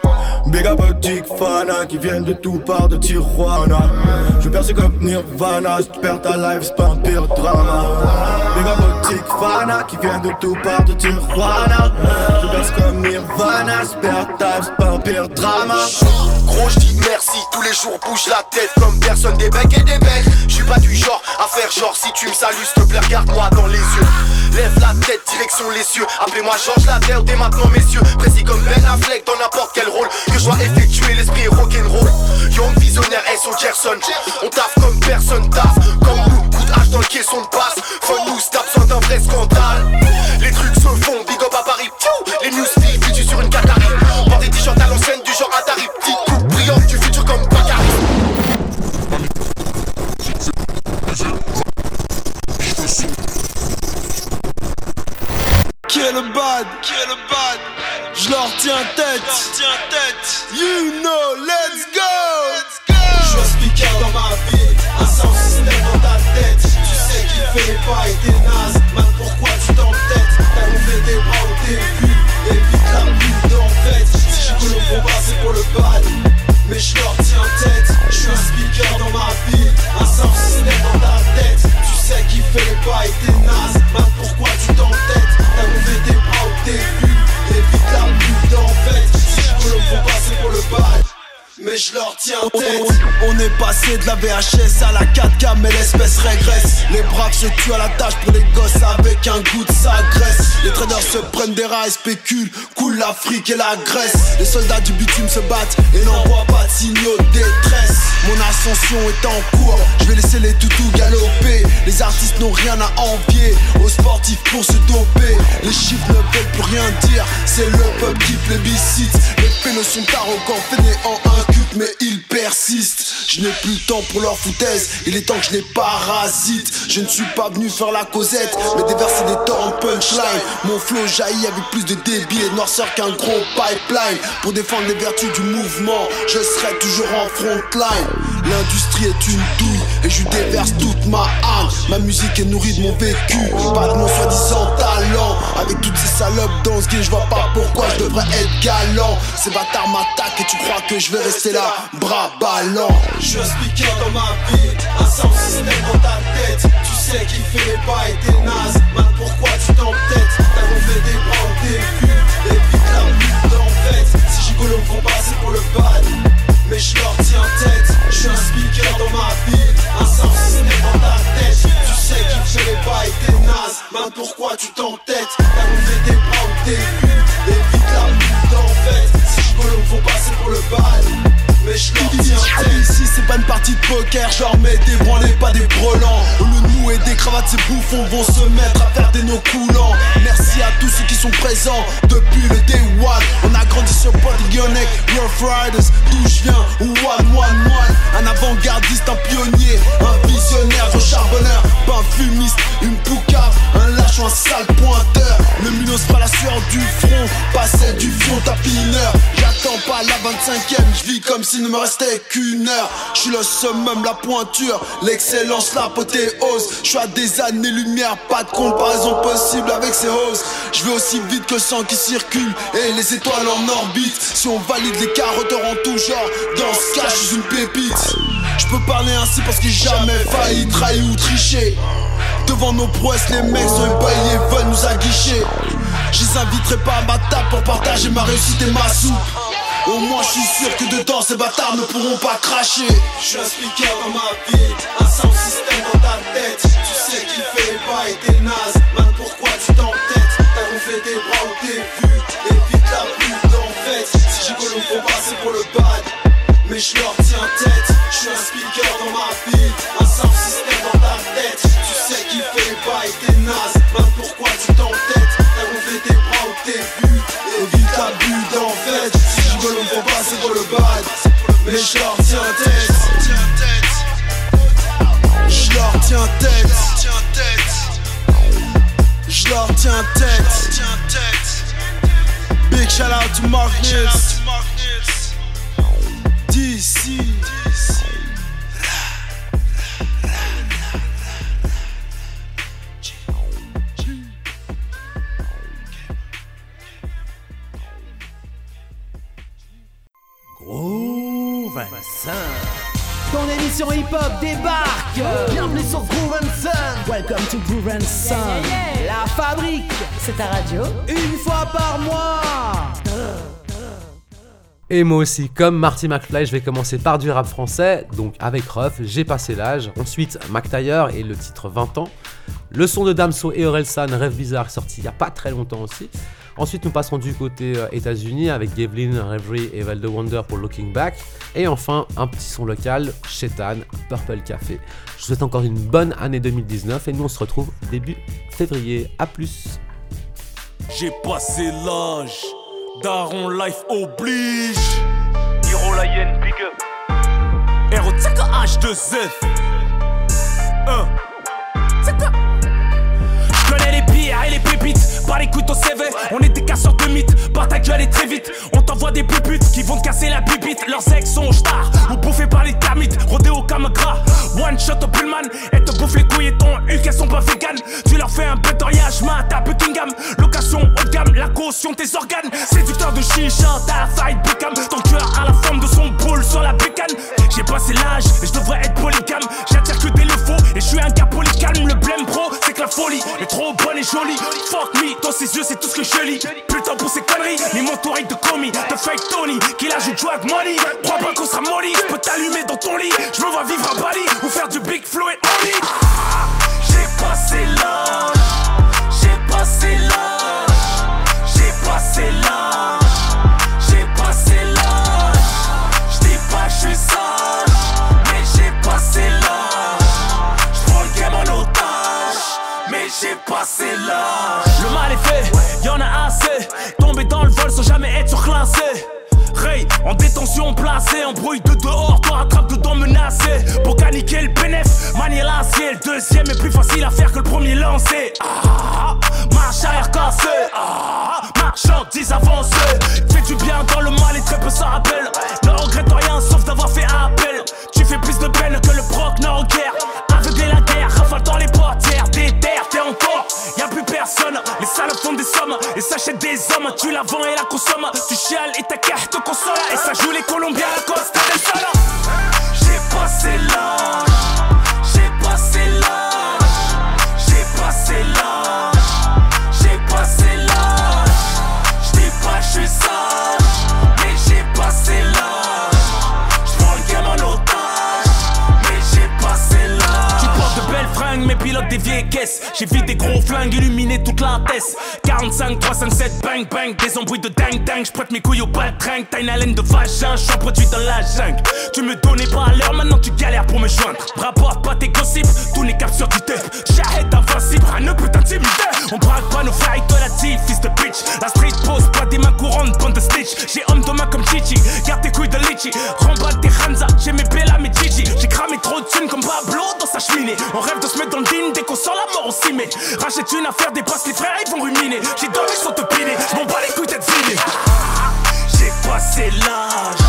Aux tic fana qui viennent de tout part de Tijuana. Je perce comme Nirvana, si perds ta life, c'est pas un pire drama. Aux tic fana qui viennent de tout part de Tijuana. Je perce comme Nirvana, si ta drama. Gros, je dis merci, tous les jours bouge la tête comme personne des becs et des becs. Je suis pas du genre à faire genre si tu me salues, s'il te plaît, regarde-moi dans les yeux. Lève la tête, direction les cieux. Appelez-moi Georges la terre dès maintenant, messieurs. Précis comme Ben Affleck dans n'importe quel rôle que je dois effectuer, l'esprit rock'n'roll. Young visionnaire, S.O. Gerson. On taffe comme personne taffe. Comme nous, coup de hache dans le caisson de passe. Fun nous, tape besoin d'un vrai scandale. Les trucs se font, big up à Paris. Pfiou Les news la Grèce. Les soldats du bitume se battent et n'envoient pas de signaux de détresse. Mon ascension est en cours, je vais laisser les toutous galoper. Les artistes n'ont rien à envier aux sportifs pour se doper. Les chiffres ne veulent plus rien dire, c'est le peuple qui plébiscite. Les pélos sont arrogants, fainéants, incultes mais ils persistent Je n'ai plus le temps pour leur foutaise, il est temps que je les parasite. Je ne suis pas venu faire la causette, mais déverser des torrents punchline. Mon flow jaillit avec plus de débit et de noirceur qu'un gros pipeline. Pour défendre les vertus du mouvement, je serai toujours en frontline. L'industrie est une douille et je déverse toute ma haine Ma musique est nourrie de mon vécu, pas de mon soi-disant talent. Avec toutes ces salopes dans ce game, je vois pas pourquoi je devrais être galant. Ces bâtards m'attaquent et tu crois que je vais rester là, bras ballants. Je suis speaker dans ma vie, un ta tête. Bouffons vont se mettre à faire des nœuds coulants. Merci à tous ceux qui sont présents depuis le day one. On a grandi sur Polygonec, Rough Riders, d'où je viens, One One One. Un avant-gardiste, un pionnier, un visionnaire, un charbonneur, pas un fumiste, une poucave, un lâche un sale pointeur. Le minos pas la sueur du front, pas celle du fion tapineur J'attends pas la 25ème, je vis comme s'il ne me restait qu'une heure Je suis le summum, la pointure, l'excellence, l'apothéose. Je suis à des années-lumière, pas de comparaison possible avec ces hausses Je vais aussi vite que le sang qui circule et les étoiles en orbite. Si on valide les carotteurs en tout genre, dans ce cas je suis une pépite. Je peux parler ainsi parce que jamais failli trahir ou tricher. Devant nos prouesses, les mecs sont ébahis et veulent nous aguicher. Je les inviterai pas à ma table pour partager ma réussite et ma soupe. Au moins, je suis sûr que dedans, ces bâtards ne pourront pas cracher. Je suis un speaker dans ma vie, un sound system dans ta tête. Tu sais qu'il fait les pas et t'es naze. Man, pourquoi tu t'entêtes? T'as gonflé tes bras ou tes vues. Évite la pute en fait. Si gigolo me font passer pour le bad. Mais je leur tiens tête. Je suis un speaker dans ma vie, un sound system dans ta tête. Tu sais qu'il fait les pas et t'es naze. Man, pourquoi tu t'entêtes? Passer pour le bad. Mais je leur tiens tête. Je leur tiens tête. Je leur tiens tête. Big shout out to Mark Nils. DC. Sun. Ton émission hip-hop débarque Bienvenue sur Groove and Sun Welcome to Groove and Sun La fabrique C'est ta radio Une fois par mois Et moi aussi, comme Marty McFly, je vais commencer par du rap français, donc avec Ruff, j'ai passé l'âge. Ensuite, Mac Taylor et le titre 20 ans. Le son de Damso et Orelsan, Rêve Bizarre, sorti il y a pas très longtemps aussi. Ensuite, nous passerons du côté euh, États-Unis avec Gavlin, Reverie et Val de Wonder pour Looking Back. Et enfin, un petit son local, Shetan, Purple Café. Je vous souhaite encore une bonne année 2019 et nous on se retrouve début février. A plus J'ai passé l'âge, Daron Life oblige. Hiro yen, big up. Hero, H2Z. 1. Je connais les pires et les par les couteaux CV. On est des casseurs de mythes, par ta gueule et très vite. On t'envoie des puputes qui vont te casser la bibite. Leurs ex sont stars, ou bouffés par les termites. Rodéo comme gras, one shot au pullman. Et te bouffe les couilles et ton U qu'elles sont pas vegan. Tu leur fais un pétoriage, mat à Buckingham. Location haut de gamme, la caution tes organes. Séducteur de chicha, t'as la fight Beckham. Ton cœur a la forme de son boule sur la bécane. J'ai passé l'âge et je devrais être polygame. J'attire que des le faux et je suis un gars polycalme. Le blême pro, c'est que la folie est trop bonne et jolie. Dans ses yeux, c'est tout ce que je lis. Putain pour ces conneries, mais mon tour de commis, de fake Tony, qui la joue drug money. Crois pas qu'on sera molly, je peux t'allumer dans ton lit. Je me vois vivre à Bali ou faire du big flow et only. J'ai passé l'âge, en détention placé, en brouille de dehors, toi attrape dedans menacé. Pour caniquer le bénéf, manier l'acier. Le deuxième est plus facile à faire que le premier lancé. Ah, marche arrière cassé. Ah, marchandise avancée. Fais du bien dans le mal et très peu ça rappelle. Salopes font des sommes et s'achètent des hommes. Tu la vends et la consommes. Tu chiales et ta carte te console. Et ça joue les Colombiens à Costa del Sol. J'ai passé l'âge. J'ai vu des gros flingues illuminer toute la tête. 45, 357, bang bang. Des embrouilles de dingue dingue. J'prête mes couilles au baltringue. T'as une haleine de vagin. J'suis un produit dans la jungle. Tu me donnais pas à l'heure, maintenant tu galères pour me joindre. Rapporte pas tes gossips, tout n'est capture du tape. J'arrête invincible, rien ne peut t'intimider. On braque pas nos frères idolatifs, fils de bitch. La street pose pas des mains courantes, bande de stitch. J'ai homme de main comme Chichi, garde tes couilles de litchi. Remballe tes Hanza, j'ai mes Bella, mes Gigi. J'ai cramé trop de thunes comme Pablo On rêve de se mettre dans le digne dès qu'on sent la mort, on s'y met. Rachète une affaire, dépasse les frères, ils vont ruminer. J'ai dormi sans te piner, j'm'en bats les couilles d'être filé. J'ai passé l'âge,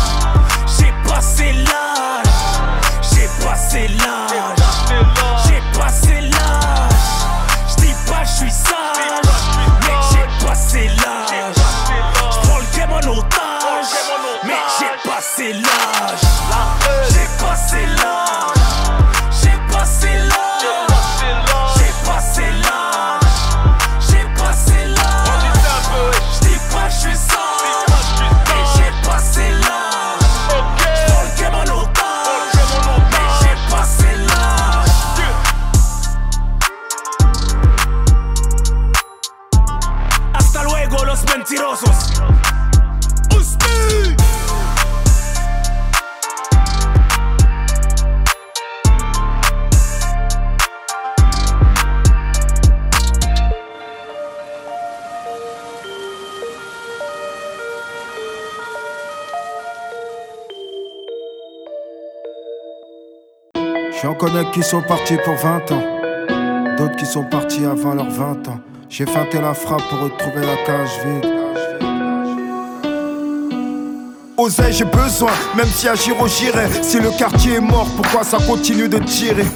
connais qui sont partis pour 20 ans, d'autres qui sont partis avant leurs 20 ans. J'ai feinté la frappe pour retrouver la cage vide. Oseille, j'ai besoin, même si à Giro j'irai. Si le quartier est mort, pourquoi ça continue de tirer?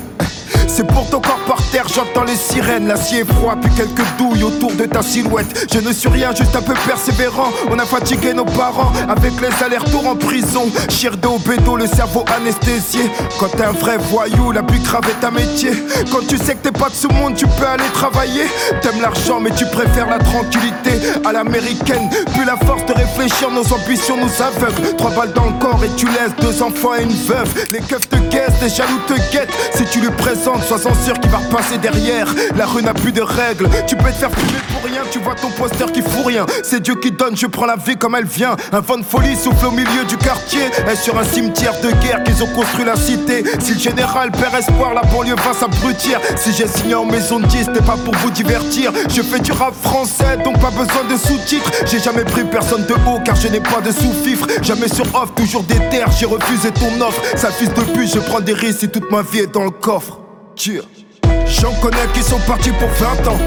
C'est pour ton corps par terre, j'entends les sirènes. L'acier est froid, puis quelques douilles autour de ta silhouette. Je ne suis rien, juste un peu persévérant. On a fatigué nos parents avec les allers-retours en prison. Chirdo, bédo, le cerveau anesthésié. Quand t'es un vrai voyou, la plus grave est un métier. Quand tu sais que t'es pas de ce monde, tu peux aller travailler. T'aimes l'argent, mais tu préfères la tranquillité à l'américaine. Plus la force de réfléchir, nos ambitions nous aveuglent. Trois balles dans le corps et tu laisses deux enfants et une veuve. Les keufs te guettent, les jaloux te guettent. Si tu lui présentes, sois-en sûr qu'il va repasser derrière. La rue n'a plus de règles. Tu peux te faire fumer pour rien, tu vois ton poster qui fout rien. C'est Dieu qui donne, je prends la vie comme elle vient. Un vent de folie souffle au milieu du quartier. Et sur un cimetière de guerre qu'ils ont construit la cité. Si le général perd espoir, la banlieue va s'abrutir. Si j'ai signé en maison de 10, c'était pas pour vous divertir. Je fais du rap français, donc pas besoin de sous-titres. J'ai jamais pris personne de haut car je n'ai pas de sous-fifre. Jamais sur off, toujours des terres, j'ai refusé ton offre. Ça fils de pute, je prends des risques si toute ma vie est dans le coffre. J'en connais qui sont partis pour 20 ans.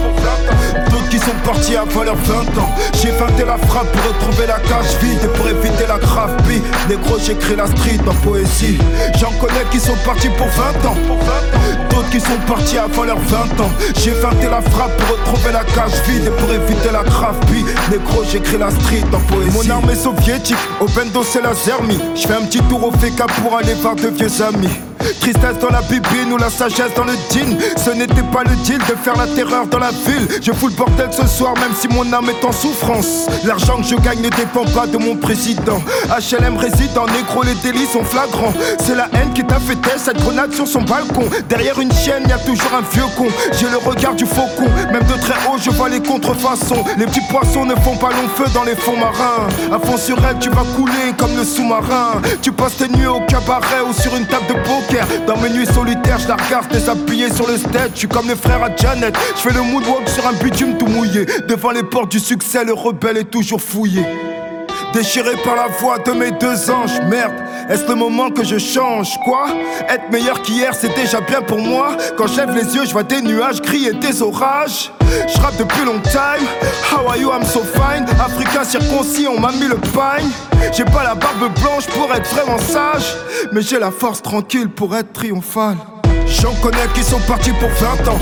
D'autres qui sont partis avant leurs 20 ans. J'ai feinté la frappe pour retrouver la cage vide et pour éviter la grave bille. Négro, j'écris la street en poésie. J'en connais qui sont partis pour 20 ans. D'autres qui sont partis avant leurs 20 ans. J'ai feinté la frappe pour retrouver la cage vide et pour éviter la grave bille. Négro, j'écris la street en poésie. Mon arme est soviétique, au bendo c'est la zermie. Je fais un petit tour au FK pour aller voir de vieux amis. Tristesse dans la bibine ou la sagesse dans le jean. Ce n'était pas le deal de faire la terreur dans la ville. Je fous le bordel ce soir, même si mon âme est en souffrance. L'argent que je gagne ne dépend pas de mon président. HLM réside en négro, les délits sont flagrants. C'est la haine qui t'a fait taire cette grenade sur son balcon. Derrière une chienne, y a toujours un vieux con. J'ai le regard du faucon, même de très haut, je vois les contrefaçons. Les petits poissons ne font pas long feu dans les fonds marins. À fond sur elle, tu vas couler comme le sous-marin. Tu passes tes nuits au cabaret ou sur une table de poker. Dans mes nuits solitaires, je la regarde déshabillée sur le stage. Je suis comme les frères à Janet. Je fais le moonwalk sur un bitume tout mouillé. Devant les portes du succès, le rebelle est toujours fouillé. Déchiré par la voix de mes deux anges, merde, est-ce le moment que je change Quoi? Être meilleur qu'hier, c'est déjà bien pour moi. Quand j'lève les yeux, je vois des nuages gris et des orages. Je rappe depuis long time. How are you? I'm so fine. Africain circoncis, on m'a mis le pagne. J'ai pas la barbe blanche pour être vraiment sage, mais j'ai la force tranquille pour être triomphal. J'en connais qui sont partis pour 20 ans.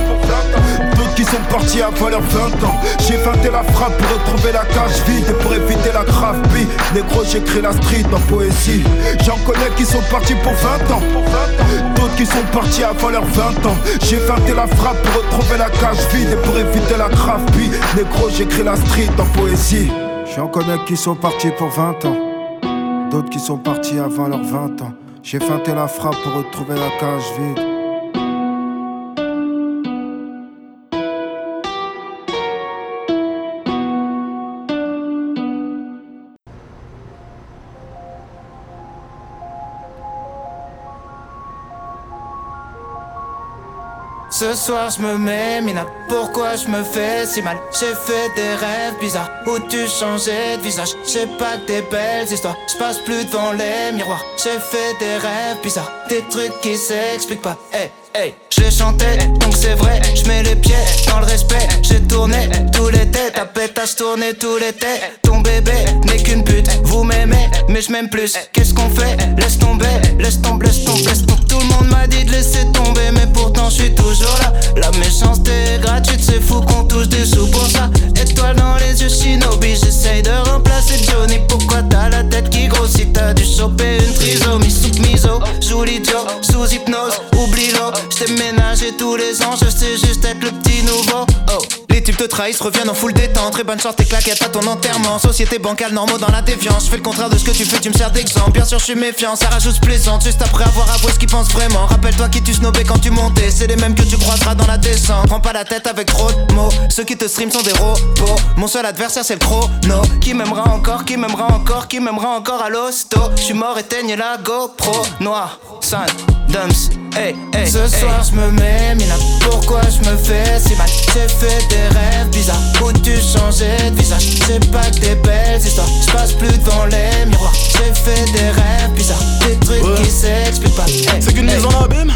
D'autres qui sont partis avant leurs 20 ans. J'ai feinté la frappe pour retrouver la cage vide et pour éviter la grave bille. Négro, j'écris la street en poésie. J'en connais qui sont partis pour 20 ans. D'autres qui sont partis avant leurs 20 ans. J'ai feinté la frappe pour retrouver la cage vide et pour éviter la grave bille. Négro, j'écris la street en poésie. J'en connais qui sont partis pour 20 ans. D'autres qui sont partis avant leurs 20 ans. J'ai feinté la frappe pour retrouver la cage vide. Ce soir je me mets mina Pourquoi je me fais si mal? J'ai fait des rêves bizarres. Où tu changeais de visage? J'ai pas des belles histoires. Je passe plus devant les miroirs. J'ai fait des rêves bizarres. Des trucs qui s'expliquent pas. Hey hey Je donc c'est vrai Je mets les pieds dans le respect. J'ai tourné tout l'été Ta pétasse tourné tout l'été Ton bébé n'est qu'une pute Vous m'aimez mais je m'aime plus. Qu'est-ce qu'on fait? Laisse tomber Laisse tomber Laisse tomber. Tout le monde m'a dit de laisser tomber Mais pourtant je suis toujours là. La méchanceté est gratuite C'est fou qu'on touche des sous pour ça. Étoile dans les yeux Shinobi J'essaye de remplacer Johnny. Pourquoi t'as la tête qui grossit? T'as dû choper une trisomie. Sous miso Joue l'idiot Sous hypnose Oublie-le. J't'ai ménagé tous les ans Je sais juste être le petit nouveau. Oh. Les types te trahissent, reviennent en full détente. Très bonne chance, tes claquettes à ton enterrement. Société bancale, normaux dans la déviance. Je fais le contraire de ce que tu fais, tu me sers d'exemple. Bien sûr je suis méfiant, ça rajoute plaisante Juste après avoir avoué ce qu'ils pensent vraiment. Rappelle-toi qui tu snobais quand tu montais. C'est les mêmes que tu croiseras dans la descente. Prends pas la tête avec trop de mots. Ceux qui te stream sont des robots. Mon seul adversaire c'est le chrono. Qui m'aimera encore, qui m'aimera encore Qui m'aimera encore à l'hosto. Je suis mort, éteigne la GoPro. Noir, sun, dumps, hey, hey Ce soir je me mets mina. Pourquoi je me fais si mal? J'ai fait des rêves bizarres. Où tu changeais de visage? C'est pas que des belles histoires. Je passe plus devant les miroirs. J'ai fait des rêves bizarres. Des trucs qui s'expliquent pas. Hey, C'est qu'une hey. mise en abîme?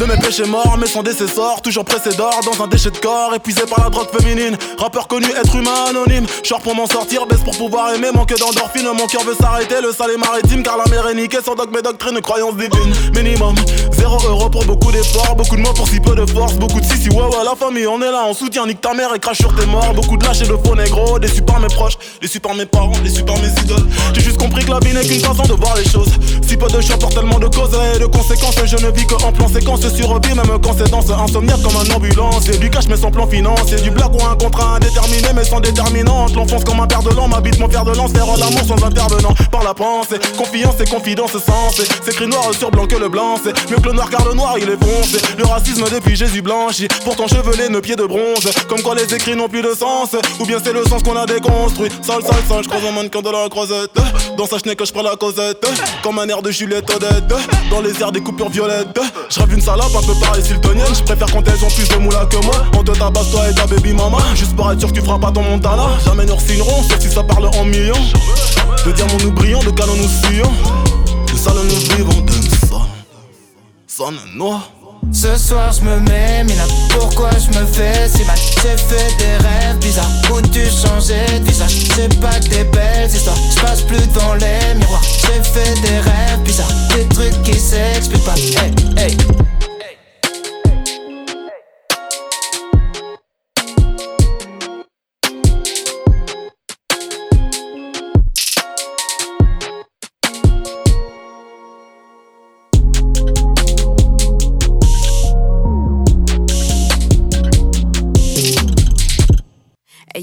De mes péché mort, mais son décessor, toujours pressé d'or dans un déchet de corps, épuisé par la drogue féminine. Rappeur connu, être humain anonyme. Genre pour m'en sortir, baisse pour pouvoir aimer, manque d'endorphine. Mon cœur veut s'arrêter, le sale est maritime, car la mer est niquée sans dogme et doctrine, croyance divine. Minimum, 0 euro pour beaucoup d'efforts, beaucoup de mots pour si peu de force, beaucoup de si si ouais la famille, on est là, on soutient, nique ta mère et crache sur tes morts. Beaucoup de lâches et de faux négro, déçus par mes proches, déçus par mes parents, déçus par mes idoles. J'ai juste compris que la vie n'est qu'une façon de voir les choses. Si peu de choix pour tellement de causes et de conséquences, je ne vis que en plan séquence survie, même quand c'est dans insomniaque comme un ambulance. Et du cash mais sans plan financier, du blague ou un contrat indéterminé mais sans déterminante. L'enfonce comme un père de l'an, m'habite mon fer de lance, faire l'amour sans intervenant. Par la pensée, confiance et confidence sensée. C'est écrit noir sur blanc que le blanc, c'est mieux que le noir car le noir il est foncé. Le racisme depuis Jésus blanchi, pourtant chevelé, nos pieds de bronze. Comme quoi les écrits n'ont plus de sens, ou bien c'est le sens qu'on a déconstruit. Sale, sale, sale, je croise un mannequin de la croisette. Dans sa chenille que je prends la causette, comme un air de Juliette Odette. Dans les airs des coupures violettes, je une salope un peu pareil siltonienne. Je préfère quand elles ont plus de moula que moi. On te tabasse toi et ta baby mama. Juste pour être sûr que tu feras pas ton montana. Jamais nous signerons, sauf si ça parle en millions. De diamants nous brillons, de canons nous fuyons. De salons nous vivons, de ça. Sonne noir. Ce soir je me mets, là pourquoi je me fais si mal? J'ai fait des rêves bizarres Où tu changeais de visage? C'est pas que des belles histoires Je passe plus devant les miroirs J'ai fait des rêves bizarres Des trucs qui s'expliquent pas Hey, hey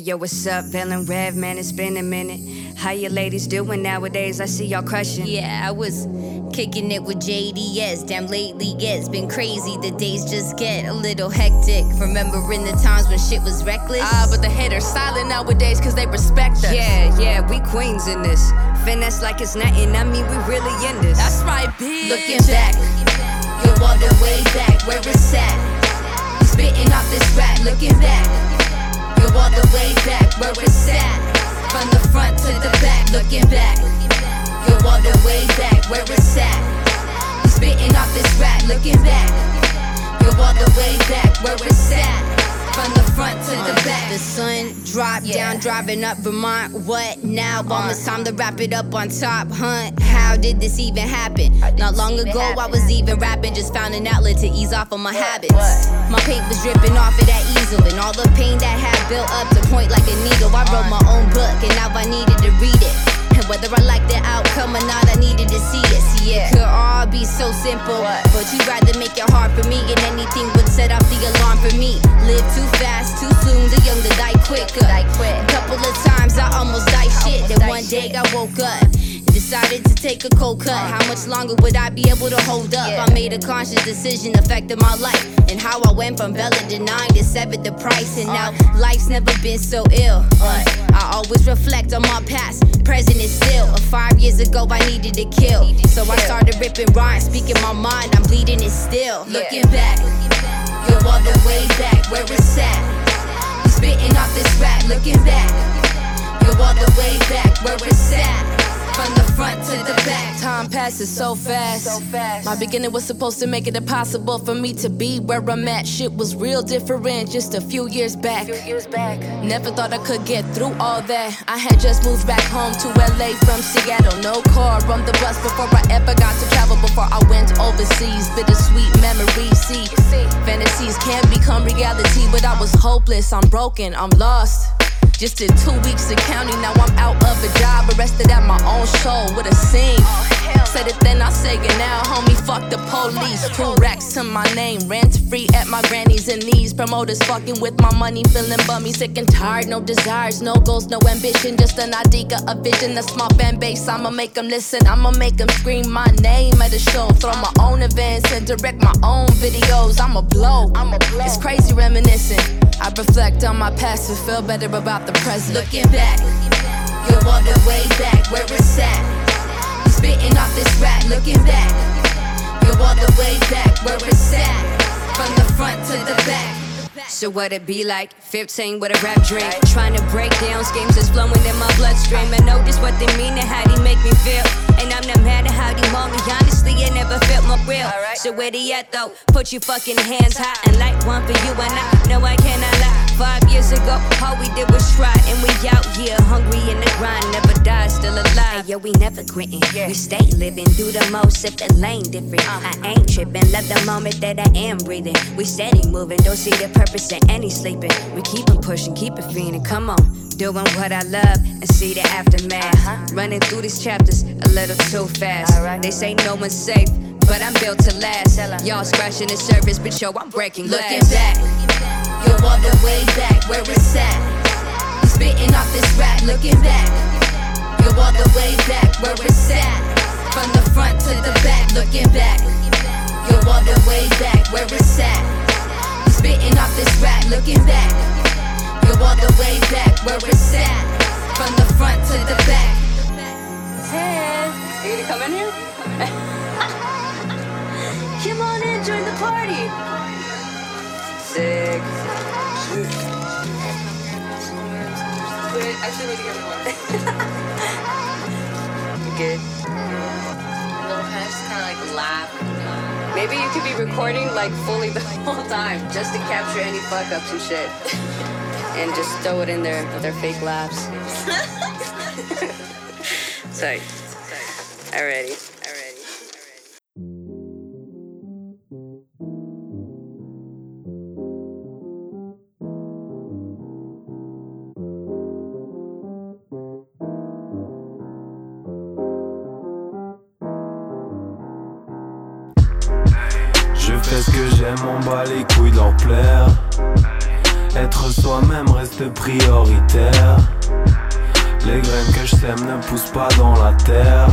yo, what's up, Villain Rev? Man, it's been a minute. How you ladies doing nowadays? I see y'all crushing. Yeah, I was kicking it with JDS. Damn, lately, yeah, it's been crazy. The days just get a little hectic. Remembering the times when shit was reckless. Ah, but the haters silent nowadays cause they respect us. Yeah, yeah, we queens in this. Finesse like it's nothing, I mean, we really in this. That's right, bitch. Looking back, you're all the way back where it's at. Spitting off this rap, looking back. All the way back where it's at. From the front to the back, looking back. You're all the way back where it's at. Spitting off this rap, looking back. You're all the way back where it's at. From the front to the back. The sun dropped down, driving up Vermont. What now? Almost uh-huh. time to wrap it up on top, hunt. How did this even happen? Not long ago, I was even rapping, just found an outlet to ease off of my habits. My paint was dripping off of that easel, and all the pain that had built up to point like a needle. I wrote my own book, and now I needed to read it. Whether I like the outcome or not, I needed to see it. See, it could all be so simple, but you'd rather make it hard for me, and anything would set off the alarm for me. Live too fast, too soon, the young die quicker. A couple of times I almost died shit. Then one day I woke up. Decided to take a cold cut. How much longer would I be able to hold up? I made a conscious decision affecting my life and how I went from Bella to nine to seven the price, and now uh. life's never been so ill. I always reflect on my past, present is still. Five years ago I needed to kill, so I started ripping rhymes, speaking my mind. I'm bleeding it still. Looking back, you're all the way back where it's at. Spitting off this rap, looking back. You're all the way back where it's at. From the front to the back. Time passes so fast. My beginning was supposed to make it impossible for me to be where I'm at. Shit was real different just a few years back. Never thought I could get through all that. I had just moved back home to LA from Seattle. No car on the bus before I ever got to travel. Before I went overseas, bittersweet memories. See, fantasies can become reality, but I was hopeless. I'm broken. I'm lost. Just did two weeks of county, now I'm out of a job, arrested at my own show with a scene. Said it then, I say it now, homie. Fuck the police. Two racks to my name, rent free at my granny's and knees. Promoters fucking with my money, feeling bummy, sick and tired. No desires, no goals, no ambition, just an idea, a vision, a small fan base. I'ma make them listen, I'ma make them scream my name at a show. Throw my own events and direct my own videos. I'ma blow, I'ma blow. It's crazy reminiscing. I reflect on my past and feel better about the present. Looking back, you're all the way back where it's at. Spitting off this rap, looking back. You're all the way back where it's at. From the front to the back. So what it be like? 15 with a rap drink. Trying to break down schemes that's flowing in my bloodstream. I know this what they mean and how they make me feel. And I'm not mad at how they want me. Honestly, I never felt more real. So where they at though? Put your fucking hands high and light one for you and I. know I cannot lie. Five years ago, all we did was try, and we out here hungry in the grind, never die, still alive. Yo, we never quitting, we stay living, do the most, if the lane different. I ain't tripping, love the moment that I am breathing. We steady moving, don't see the purpose in any sleeping. We keep on pushing, keep it feeling, come on. Doing what I love and see the aftermath. Uh-huh. Running through these chapters a little too fast. They say no one's safe but I'm built to last. Y'all scratching the surface, but yo, I'm breaking glass. Looking back, Go all the way back where it's at. Spitting off this rap, looking back. Go all the way back where it's at. From the front to the back, looking back. Go all the way back where it's at. Spitting off this rap, looking back. Go all the way back where it's at. From the front to the back. Hey, are you gonna come in here? Come on in, join the party. Sick. Actually, need to get one. you good? just kind of like laugh. Maybe you could be recording like fully the <laughs> whole time just to capture any fuck ups and shit. and just throw it in there with their fake laughs. Sorry. <laughs> Sorry. Alrighty. M'en bats les couilles de leur plaire. Être soi-même reste prioritaire. Les graines que je ne poussent pas dans la terre.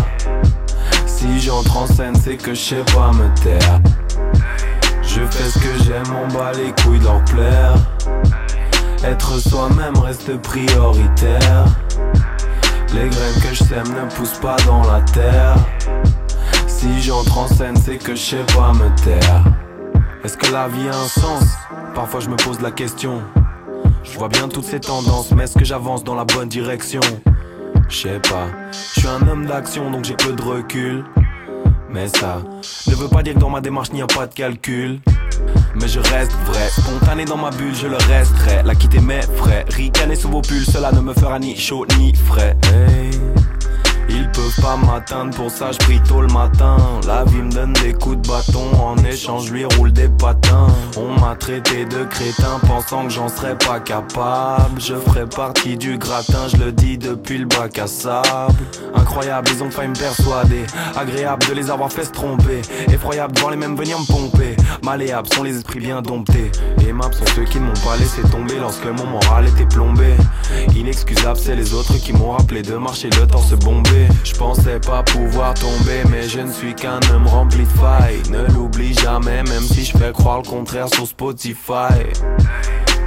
Si j'entre en scène, c'est que je sais pas me taire. Je fais ce que j'aime, m'en bats les couilles de leur plaire. Être soi-même reste prioritaire. Les graines que je ne poussent pas dans la terre. Si j'entre en scène, c'est que je sais pas me taire. Est-ce que la vie a un sens? Parfois je me pose la question. Je vois bien toutes ces tendances, mais est-ce que j'avance dans la bonne direction? Je sais pas. Je suis un homme d'action donc j'ai peu de recul. Mais ça ne veut pas dire que dans ma démarche n'y a pas de calcul. Mais je reste vrai, spontané dans ma bulle, je le resterai. La quitter mes frais, ricaner sous vos pulls, cela ne me fera ni chaud ni frais. Ils peuvent pas m'atteindre, pour ça je prie tôt le matin. La vie me donne des coups de bâton, en échange lui roule des patins. On m'a traité de crétin, pensant que j'en serais pas capable. Je ferais partie du gratin, je le dis depuis le bac à sable. Incroyable, ils ont failli me persuader. Agréable de les avoir fait se tromper. Effroyable de voir les mêmes venir me pomper. Malléables sont les esprits bien domptés. Aimables sont ceux qui ne m'ont pas laissé tomber lorsque mon moral était plombé. Inexcusable, c'est les autres qui m'ont rappelé de marcher le temps se bomber. Je pensais pas pouvoir tomber, mais je ne suis qu'un homme rempli de failles. Ne l'oublie jamais, même si je fais croire le contraire sur Spotify.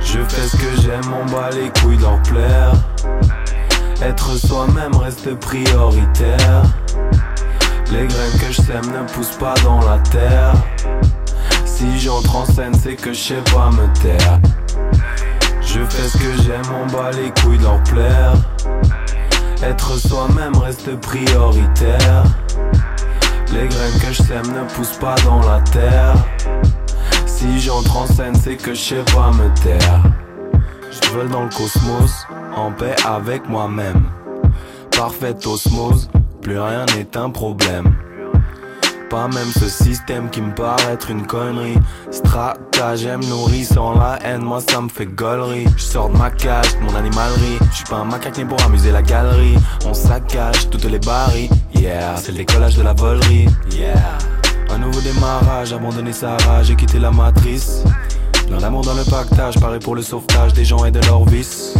Je fais ce que j'aime, on bat les couilles d'en plaire. Être soi-même reste prioritaire. Les graines que je sème ne poussent pas dans la terre. Si j'entre en scène, c'est que je sais pas me taire. Je fais ce que j'aime, on bat les couilles d'en plaire. Être soi-même reste prioritaire. Les graines que je sème ne poussent pas dans la terre. Si j'entre en scène, c'est que je sais pas me taire. Je veux dans le cosmos, en paix avec moi-même. Parfaite osmose, plus rien n'est un problème. Pas même ce système qui me paraît être une connerie. Stratagème nourrissant la haine, moi ça me fait gaulerie. Je sors de ma cage, mon animalerie. Je suis pas un macaque pour amuser la galerie. On saccage toutes les barils. Yeah, c'est le décollage de la volerie. Yeah, un nouveau démarrage, abandonner sa rage et quitter la matrice. Plein d'amour dans le pactage, pareil pour le sauvetage des gens et de leurs vices.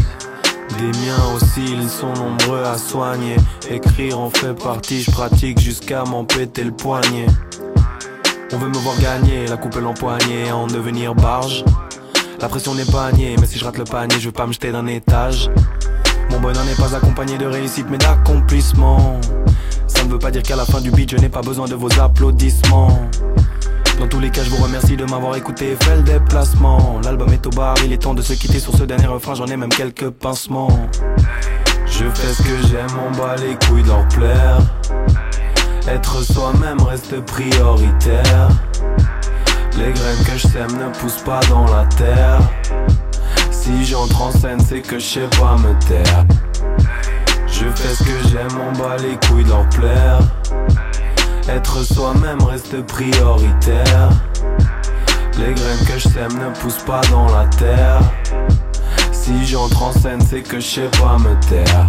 Des miens aussi, ils sont nombreux à soigner. Écrire en fait partie, je pratique jusqu'à m'en péter le poignet. On veut me voir gagner, la coupe l'empoigner, en devenir barge. La pression n'est pas niée, mais si je rate le panier, je veux pas me jeter d'un étage. Mon bonheur n'est pas accompagné de réussite, mais d'accomplissement. Ça ne veut pas dire qu'à la fin du beat, je n'ai pas besoin de vos applaudissements. Dans tous les cas, je vous remercie de m'avoir écouté et fait le déplacement. L'album est au bar, il est temps de se quitter sur ce dernier refrain, j'en ai même quelques pincements. Je fais ce que j'aime, on bat les couilles de leur plaire. Être soi-même reste prioritaire. Les graines que je sème ne poussent pas dans la terre. Si j'entre en scène, c'est que je sais pas me taire. Je fais ce que j'aime, on bat les couilles de leur plaire. Être soi-même reste prioritaire. Les graines que je sème ne poussent pas dans la terre. Si j'entre en scène, c'est que je sais pas me taire.